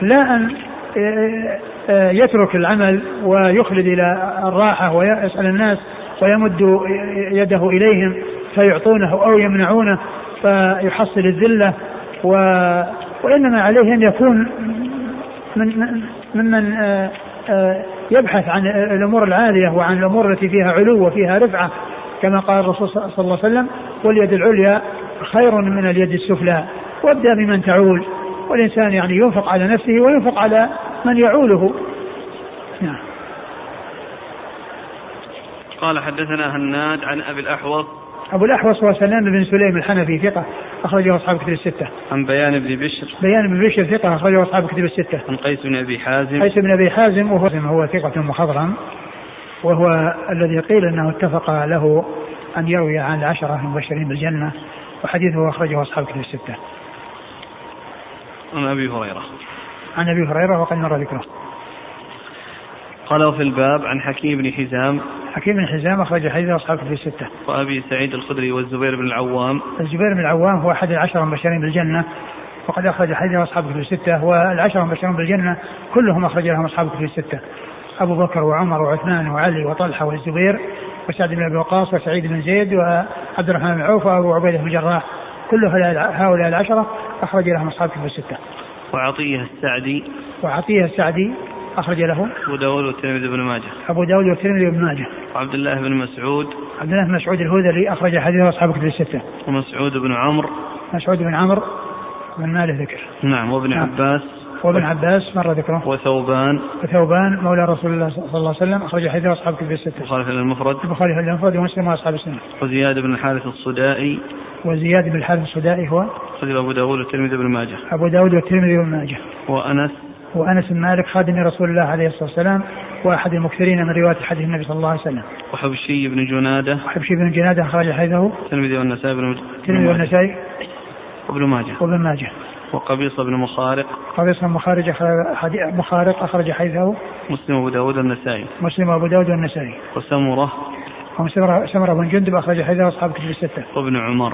لا أن آه، آه، يترك العمل ويخلد إلى الراحة ويسأل الناس ويمد يده إليهم فيعطونه أو يمنعونه فيحصل الذلة و وإنما عليه أن يكون من ممن آه، آه، يبحث عن الأمور العالية وعن الأمور التي فيها علو وفيها رفعة كما قال الرسول صلى الله عليه وسلم واليد العليا خير من اليد السفلى وابدأ بمن تعول. والإنسان يعني ينفق على نفسه وينفق على من يعوله. نعم. قال حدثنا هناد عن أبي الأحوص أبو الأحوص هو سلام بن سليم الحنفي ثقة أخرجه أصحاب كتب الستة. عن بيان بن بشر بيان بن بشر ثقة أخرجه أصحاب كتب الستة. عن قيس بن أبي حازم قيس بن أبي حازم وهو هو ثقة مخضرم وهو الذي قيل أنه اتفق له أن يروي عن العشره المبشرين بالجنة وحديثه أخرجه أصحاب كتب الستة. عن أبي هريرة. عن أبي هريرة وقد مر ذكره. قال وفي الباب عن حكيم بن حزام. حكيم بن حزام أخرج حديث أصحاب في الستة. وأبي سعيد الخدري والزبير بن العوام. الزبير بن العوام هو أحد العشرة المبشرين بالجنة وقد أخرج حديث أصحاب في الستة. والعشرة المبشرين بالجنة كلهم أخرج لهم أصحاب في الستة. أبو بكر وعمر وعثمان وعلي وطلحة والزبير وسعد بن أبي وقاص وسعيد بن زيد وعبد الرحمن بن عوف وأبو عبيدة بن الجراح. كل هؤلاء العشرة أخرج لهم أصحاب في الستة. وعطية السعدي. وعطية السعدي أخرج له. أبو داود والترمذي بن ماجه. أبو داود والترمذي بن ماجه. وعبد الله بن مسعود. عبد الله بن مسعود الهذلي أخرج حديث أصحاب كتب الستة. ومسعود بن عمرو. مسعود بن عمرو بن مالك ذكر. نعم وابن نعم. عباس. وابن عباس مر ذكره. وثوبان. وثوبان مولى رسول الله صلى الله عليه وسلم أخرج حديث أصحاب كتب الستة. البخاري في المفرد. البخاري في المفرد ومسلم وأصحاب السنة. وزياد بن الحارث الصدائي. وزياد بن الحارث الصدائي هو؟ أخرج أبو داود والترمذي بن ماجه. أبو داود والترمذي بن ماجه. وأنس. وأنس بن مالك خادم رسول الله عليه الصلاة والسلام وأحد المكثرين من روايه حديث النبي صلى الله عليه وسلم. وحبشي بن جنادة. وحبشي بن جنادة أخرج حديثه. الترمذي والنسائي بن الترمذي والنسائي. وابن ماجه. وابن ماجه. وقبيصة بن مخارق. قبيصة بن مخارج مخارق أخرج حديثه. مسلم أبو داود والنسائي. مسلم أبو داود والنسائي. وسمرة. وسمرة بن جندب أخرج حديثه أصحاب كتب الستة. وابن عمر.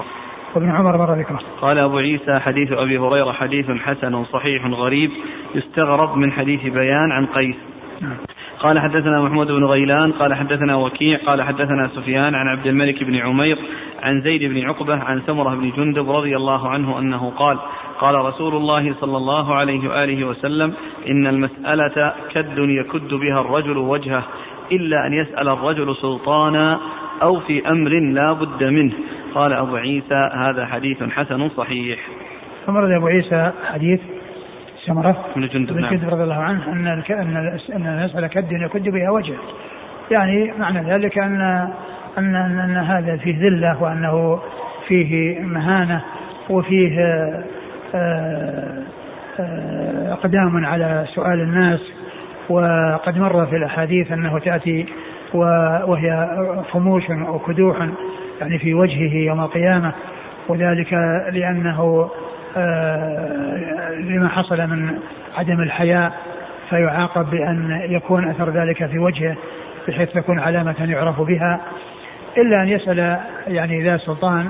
وابن عمر مر ذكره. قال أبو عيسى حديث أبي هريرة حديث حسن صحيح غريب يستغرب من حديث بيان عن قيس. نعم. قال حدثنا محمود بن غيلان قال حدثنا وكيع قال حدثنا سفيان عن عبد الملك بن عمير عن زيد بن عقبة عن سمرة بن جندب رضي الله عنه أنه قال قال رسول الله صلى الله عليه وآله وسلم إن المسألة كد يكد بها الرجل وجهه إلا أن يسأل الرجل سلطانا أو في أمر لا بد منه قال أبو عيسى هذا حديث حسن صحيح. ثم رد أبو عيسى حديث سمرة بن جندب جندب رضي الله عنه أن أن أن المسألة كد يكد بها وجه. يعني معنى ذلك أن أن أن, هذا فيه ذلة وأنه فيه مهانة وفيه آه، آه، أقدام على سؤال الناس. وقد مر في الأحاديث أنه تأتي وهي خموش وكدوح يعني في وجهه يوم القيامة وذلك لأنه آه، لما حصل من عدم الحياء فيعاقب بأن يكون أثر ذلك في وجهه بحيث تكون علامة يعرف بها. إلا أن يسأل يعني ذا سلطان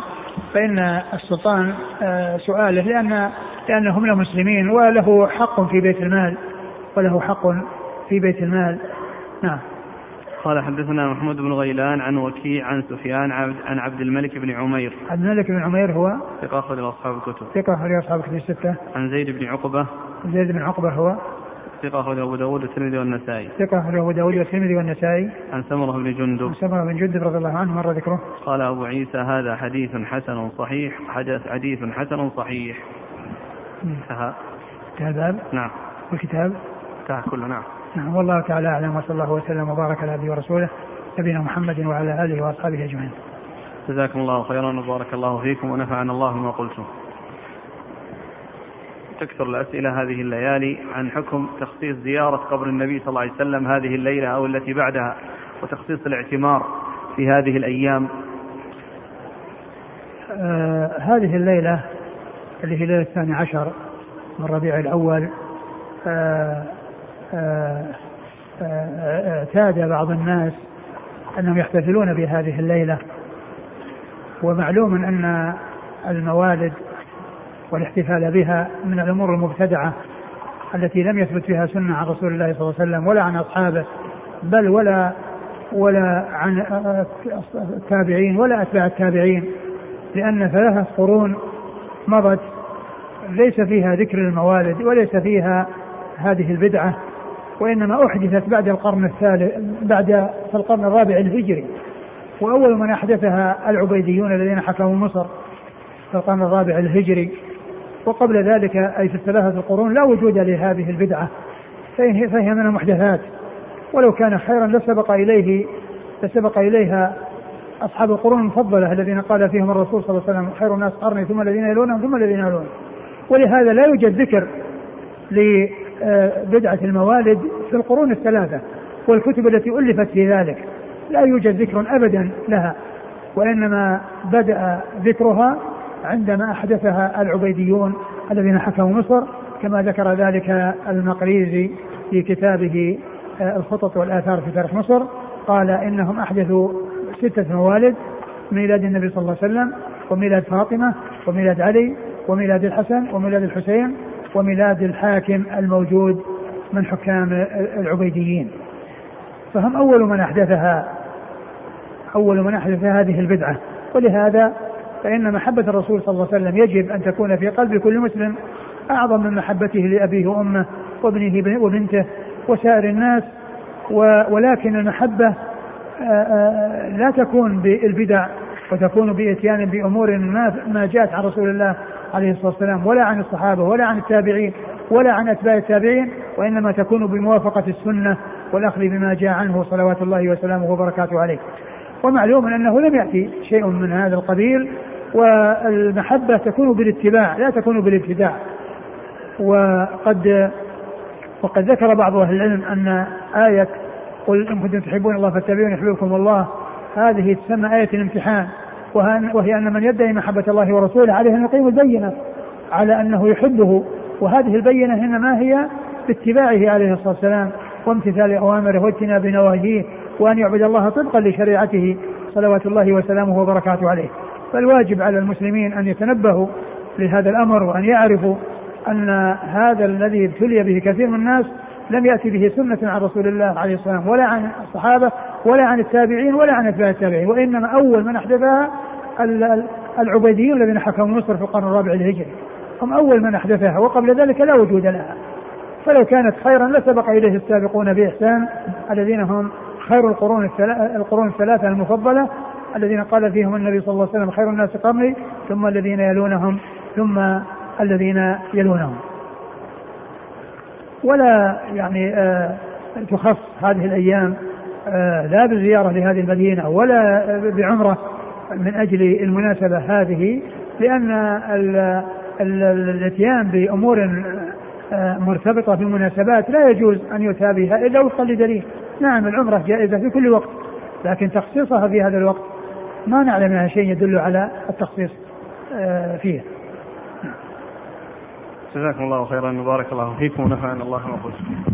فإن السلطان آه، سؤاله لأن لأنه من المسلمين وله حق في بيت المال وله حق في بيت المال. نعم. قال حدثنا محمود بن غيلان عن وكيع عن سفيان عن عبد الملك بن عمير. عبد الملك بن عمير هو ثقة أخرج أصحاب الكتب. ثقة أخرج أصحاب الكتب الستة. عن زيد بن عقبة. زيد بن عقبة هو ثقة أخرج أبو داود والترمذي والنسائي. ثقة أخرج أبو داود والترمذي والنسائي. عن سمرة بن جندب. عن سمرة بن جندب رضي الله عنه مر ذكره. قال أبو عيسى هذا حديث حسن صحيح. حدث حديث حسن صحيح. انتهى انتهى نعم. والكتاب. انتهى كله. نعم. نعم والله تعالى أعلم وصلى الله وسلم وبارك على عبده ورسوله نبينا محمد وعلى آله وأصحابه أجمعين. جزاكم الله خيرا وبارك الله فيكم ونفعنا الله بما قلتم. تكثر الأسئلة هذه الليالي عن حكم تخصيص زيارة قبر النبي صلى الله عليه وسلم هذه الليلة أو التي بعدها وتخصيص الاعتمار في هذه الأيام. آه هذه الليلة اللي هي ليله الثاني عشر من ربيع الأول آه اعتاد بعض الناس أنهم يحتفلون بهذه الليلة. ومعلوم أن الموالد والاحتفال بها من الأمور المبتدعة التي لم يثبت فيها سنة عن رسول الله صلى الله عليه وسلم ولا عن أصحابه بل ولا ولا عن التابعين ولا أتباع التابعين لأن ثلاثة قرون مضت ليس فيها ذكر الموالد وليس فيها هذه البدعة. وإنما أحدثت بعد القرن الثالث بعد في القرن الرابع الهجري. وأول من أحدثها العبيديون الذين حكموا مصر في القرن الرابع الهجري. وقبل ذلك أي في الثلاثة القرون لا وجود لهذه البدعة. فهي, من المحدثات. ولو كان خيرا لسبق إليه لسبق إليها أصحاب القرون المفضلة الذين قال فيهم الرسول صلى الله عليه وسلم خير الناس قرني ثم الذين يلونهم ثم الذين يلونهم. ولهذا لا يوجد ذكر بدعة الموالد في القرون الثلاثة والكتب التي ألفت في ذلك. لا يوجد ذكر أبدا لها وإنما بدأ ذكرها عندما أحدثها العبيديون الذين حكموا مصر كما ذكر ذلك المقريزي في كتابه الخطط والآثار في تاريخ مصر. قال إنهم أحدثوا ستة موالد ميلاد النبي صلى الله عليه وسلم وميلاد فاطمة وميلاد علي وميلاد الحسن وميلاد الحسين وميلاد الحاكم الموجود من حكام العبيديين. فهم أول من أحدثها أول من أحدث هذه البدعة. ولهذا فإن محبة الرسول صلى الله عليه وسلم يجب أن تكون في قلب كل مسلم أعظم من محبته لأبيه وأمه وابنه وبنته وسائر الناس. ولكن المحبة آه، آه، لا تكون بالبدع وتكون بإتيان بأمور ما ما جاءت عن رسول الله عليه الصلاة والسلام ولا عن الصحابة ولا عن التابعين ولا عن أتباع التابعين وإنما تكون بموافقة السنة والأخذ بما جاء عنه صلوات الله وسلامه وبركاته عليه. ومعلوم أنه لم يأتي شيء من هذا القبيل والمحبة تكون بالاتباع لا تكون بالابتداع. وقد وقد ذكر بعض أهل العلم أن آية قل إن كنتم تحبون الله فاتبعوني يحببكم الله. هذه تسمى آية الامتحان. وهي أن من يدعي محبة الله ورسوله عليه أن يقيم البينة على أنه يحبه. وهذه البينة إنما هي باتباعه عليه الصلاة والسلام وامتثال أوامره واجتناب نواهيه وأن يعبد الله طبقا لشريعته صلوات الله وسلامه وبركاته عليه. فالواجب على المسلمين أن يتنبهوا لهذا الأمر وأن يعرفوا أن هذا الذي ابتلي به كثير من الناس لم يأتي به سنة عن رسول الله عليه الصلاة والسلام ولا عن الصحابة ولا عن التابعين ولا عن أتباع التابعين وإنما أول من أحدثها العبيديون الذين حكموا مصر في القرن الرابع الهجري هم أول من أحدثها وقبل ذلك لا وجود لها. فلو كانت خيرا لسبق إليه السابقون بإحسان الذين هم خير القرون القرون الثلاثة المفضلة الذين قال فيهم النبي صلى الله عليه وسلم خير الناس قرني ثم الذين يلونهم ثم الذين يلونهم. ولا يعني آه تخص هذه الأيام آه لا بزيارة لهذه المدينة ولا بعمرة من أجل المناسبة هذه لأن الاتيان بأمور آه، مرتبطة بمناسبات لا يجوز أن يؤتى بها إلا وفقا لدليل. نعم العمرة جائزة في كل وقت لكن تخصيصها في هذا الوقت ما نعلم منها شيء يدل على التخصيص فيها. جزاكم الله خيرا وبارك الله فيكم ونفعنا الله قلت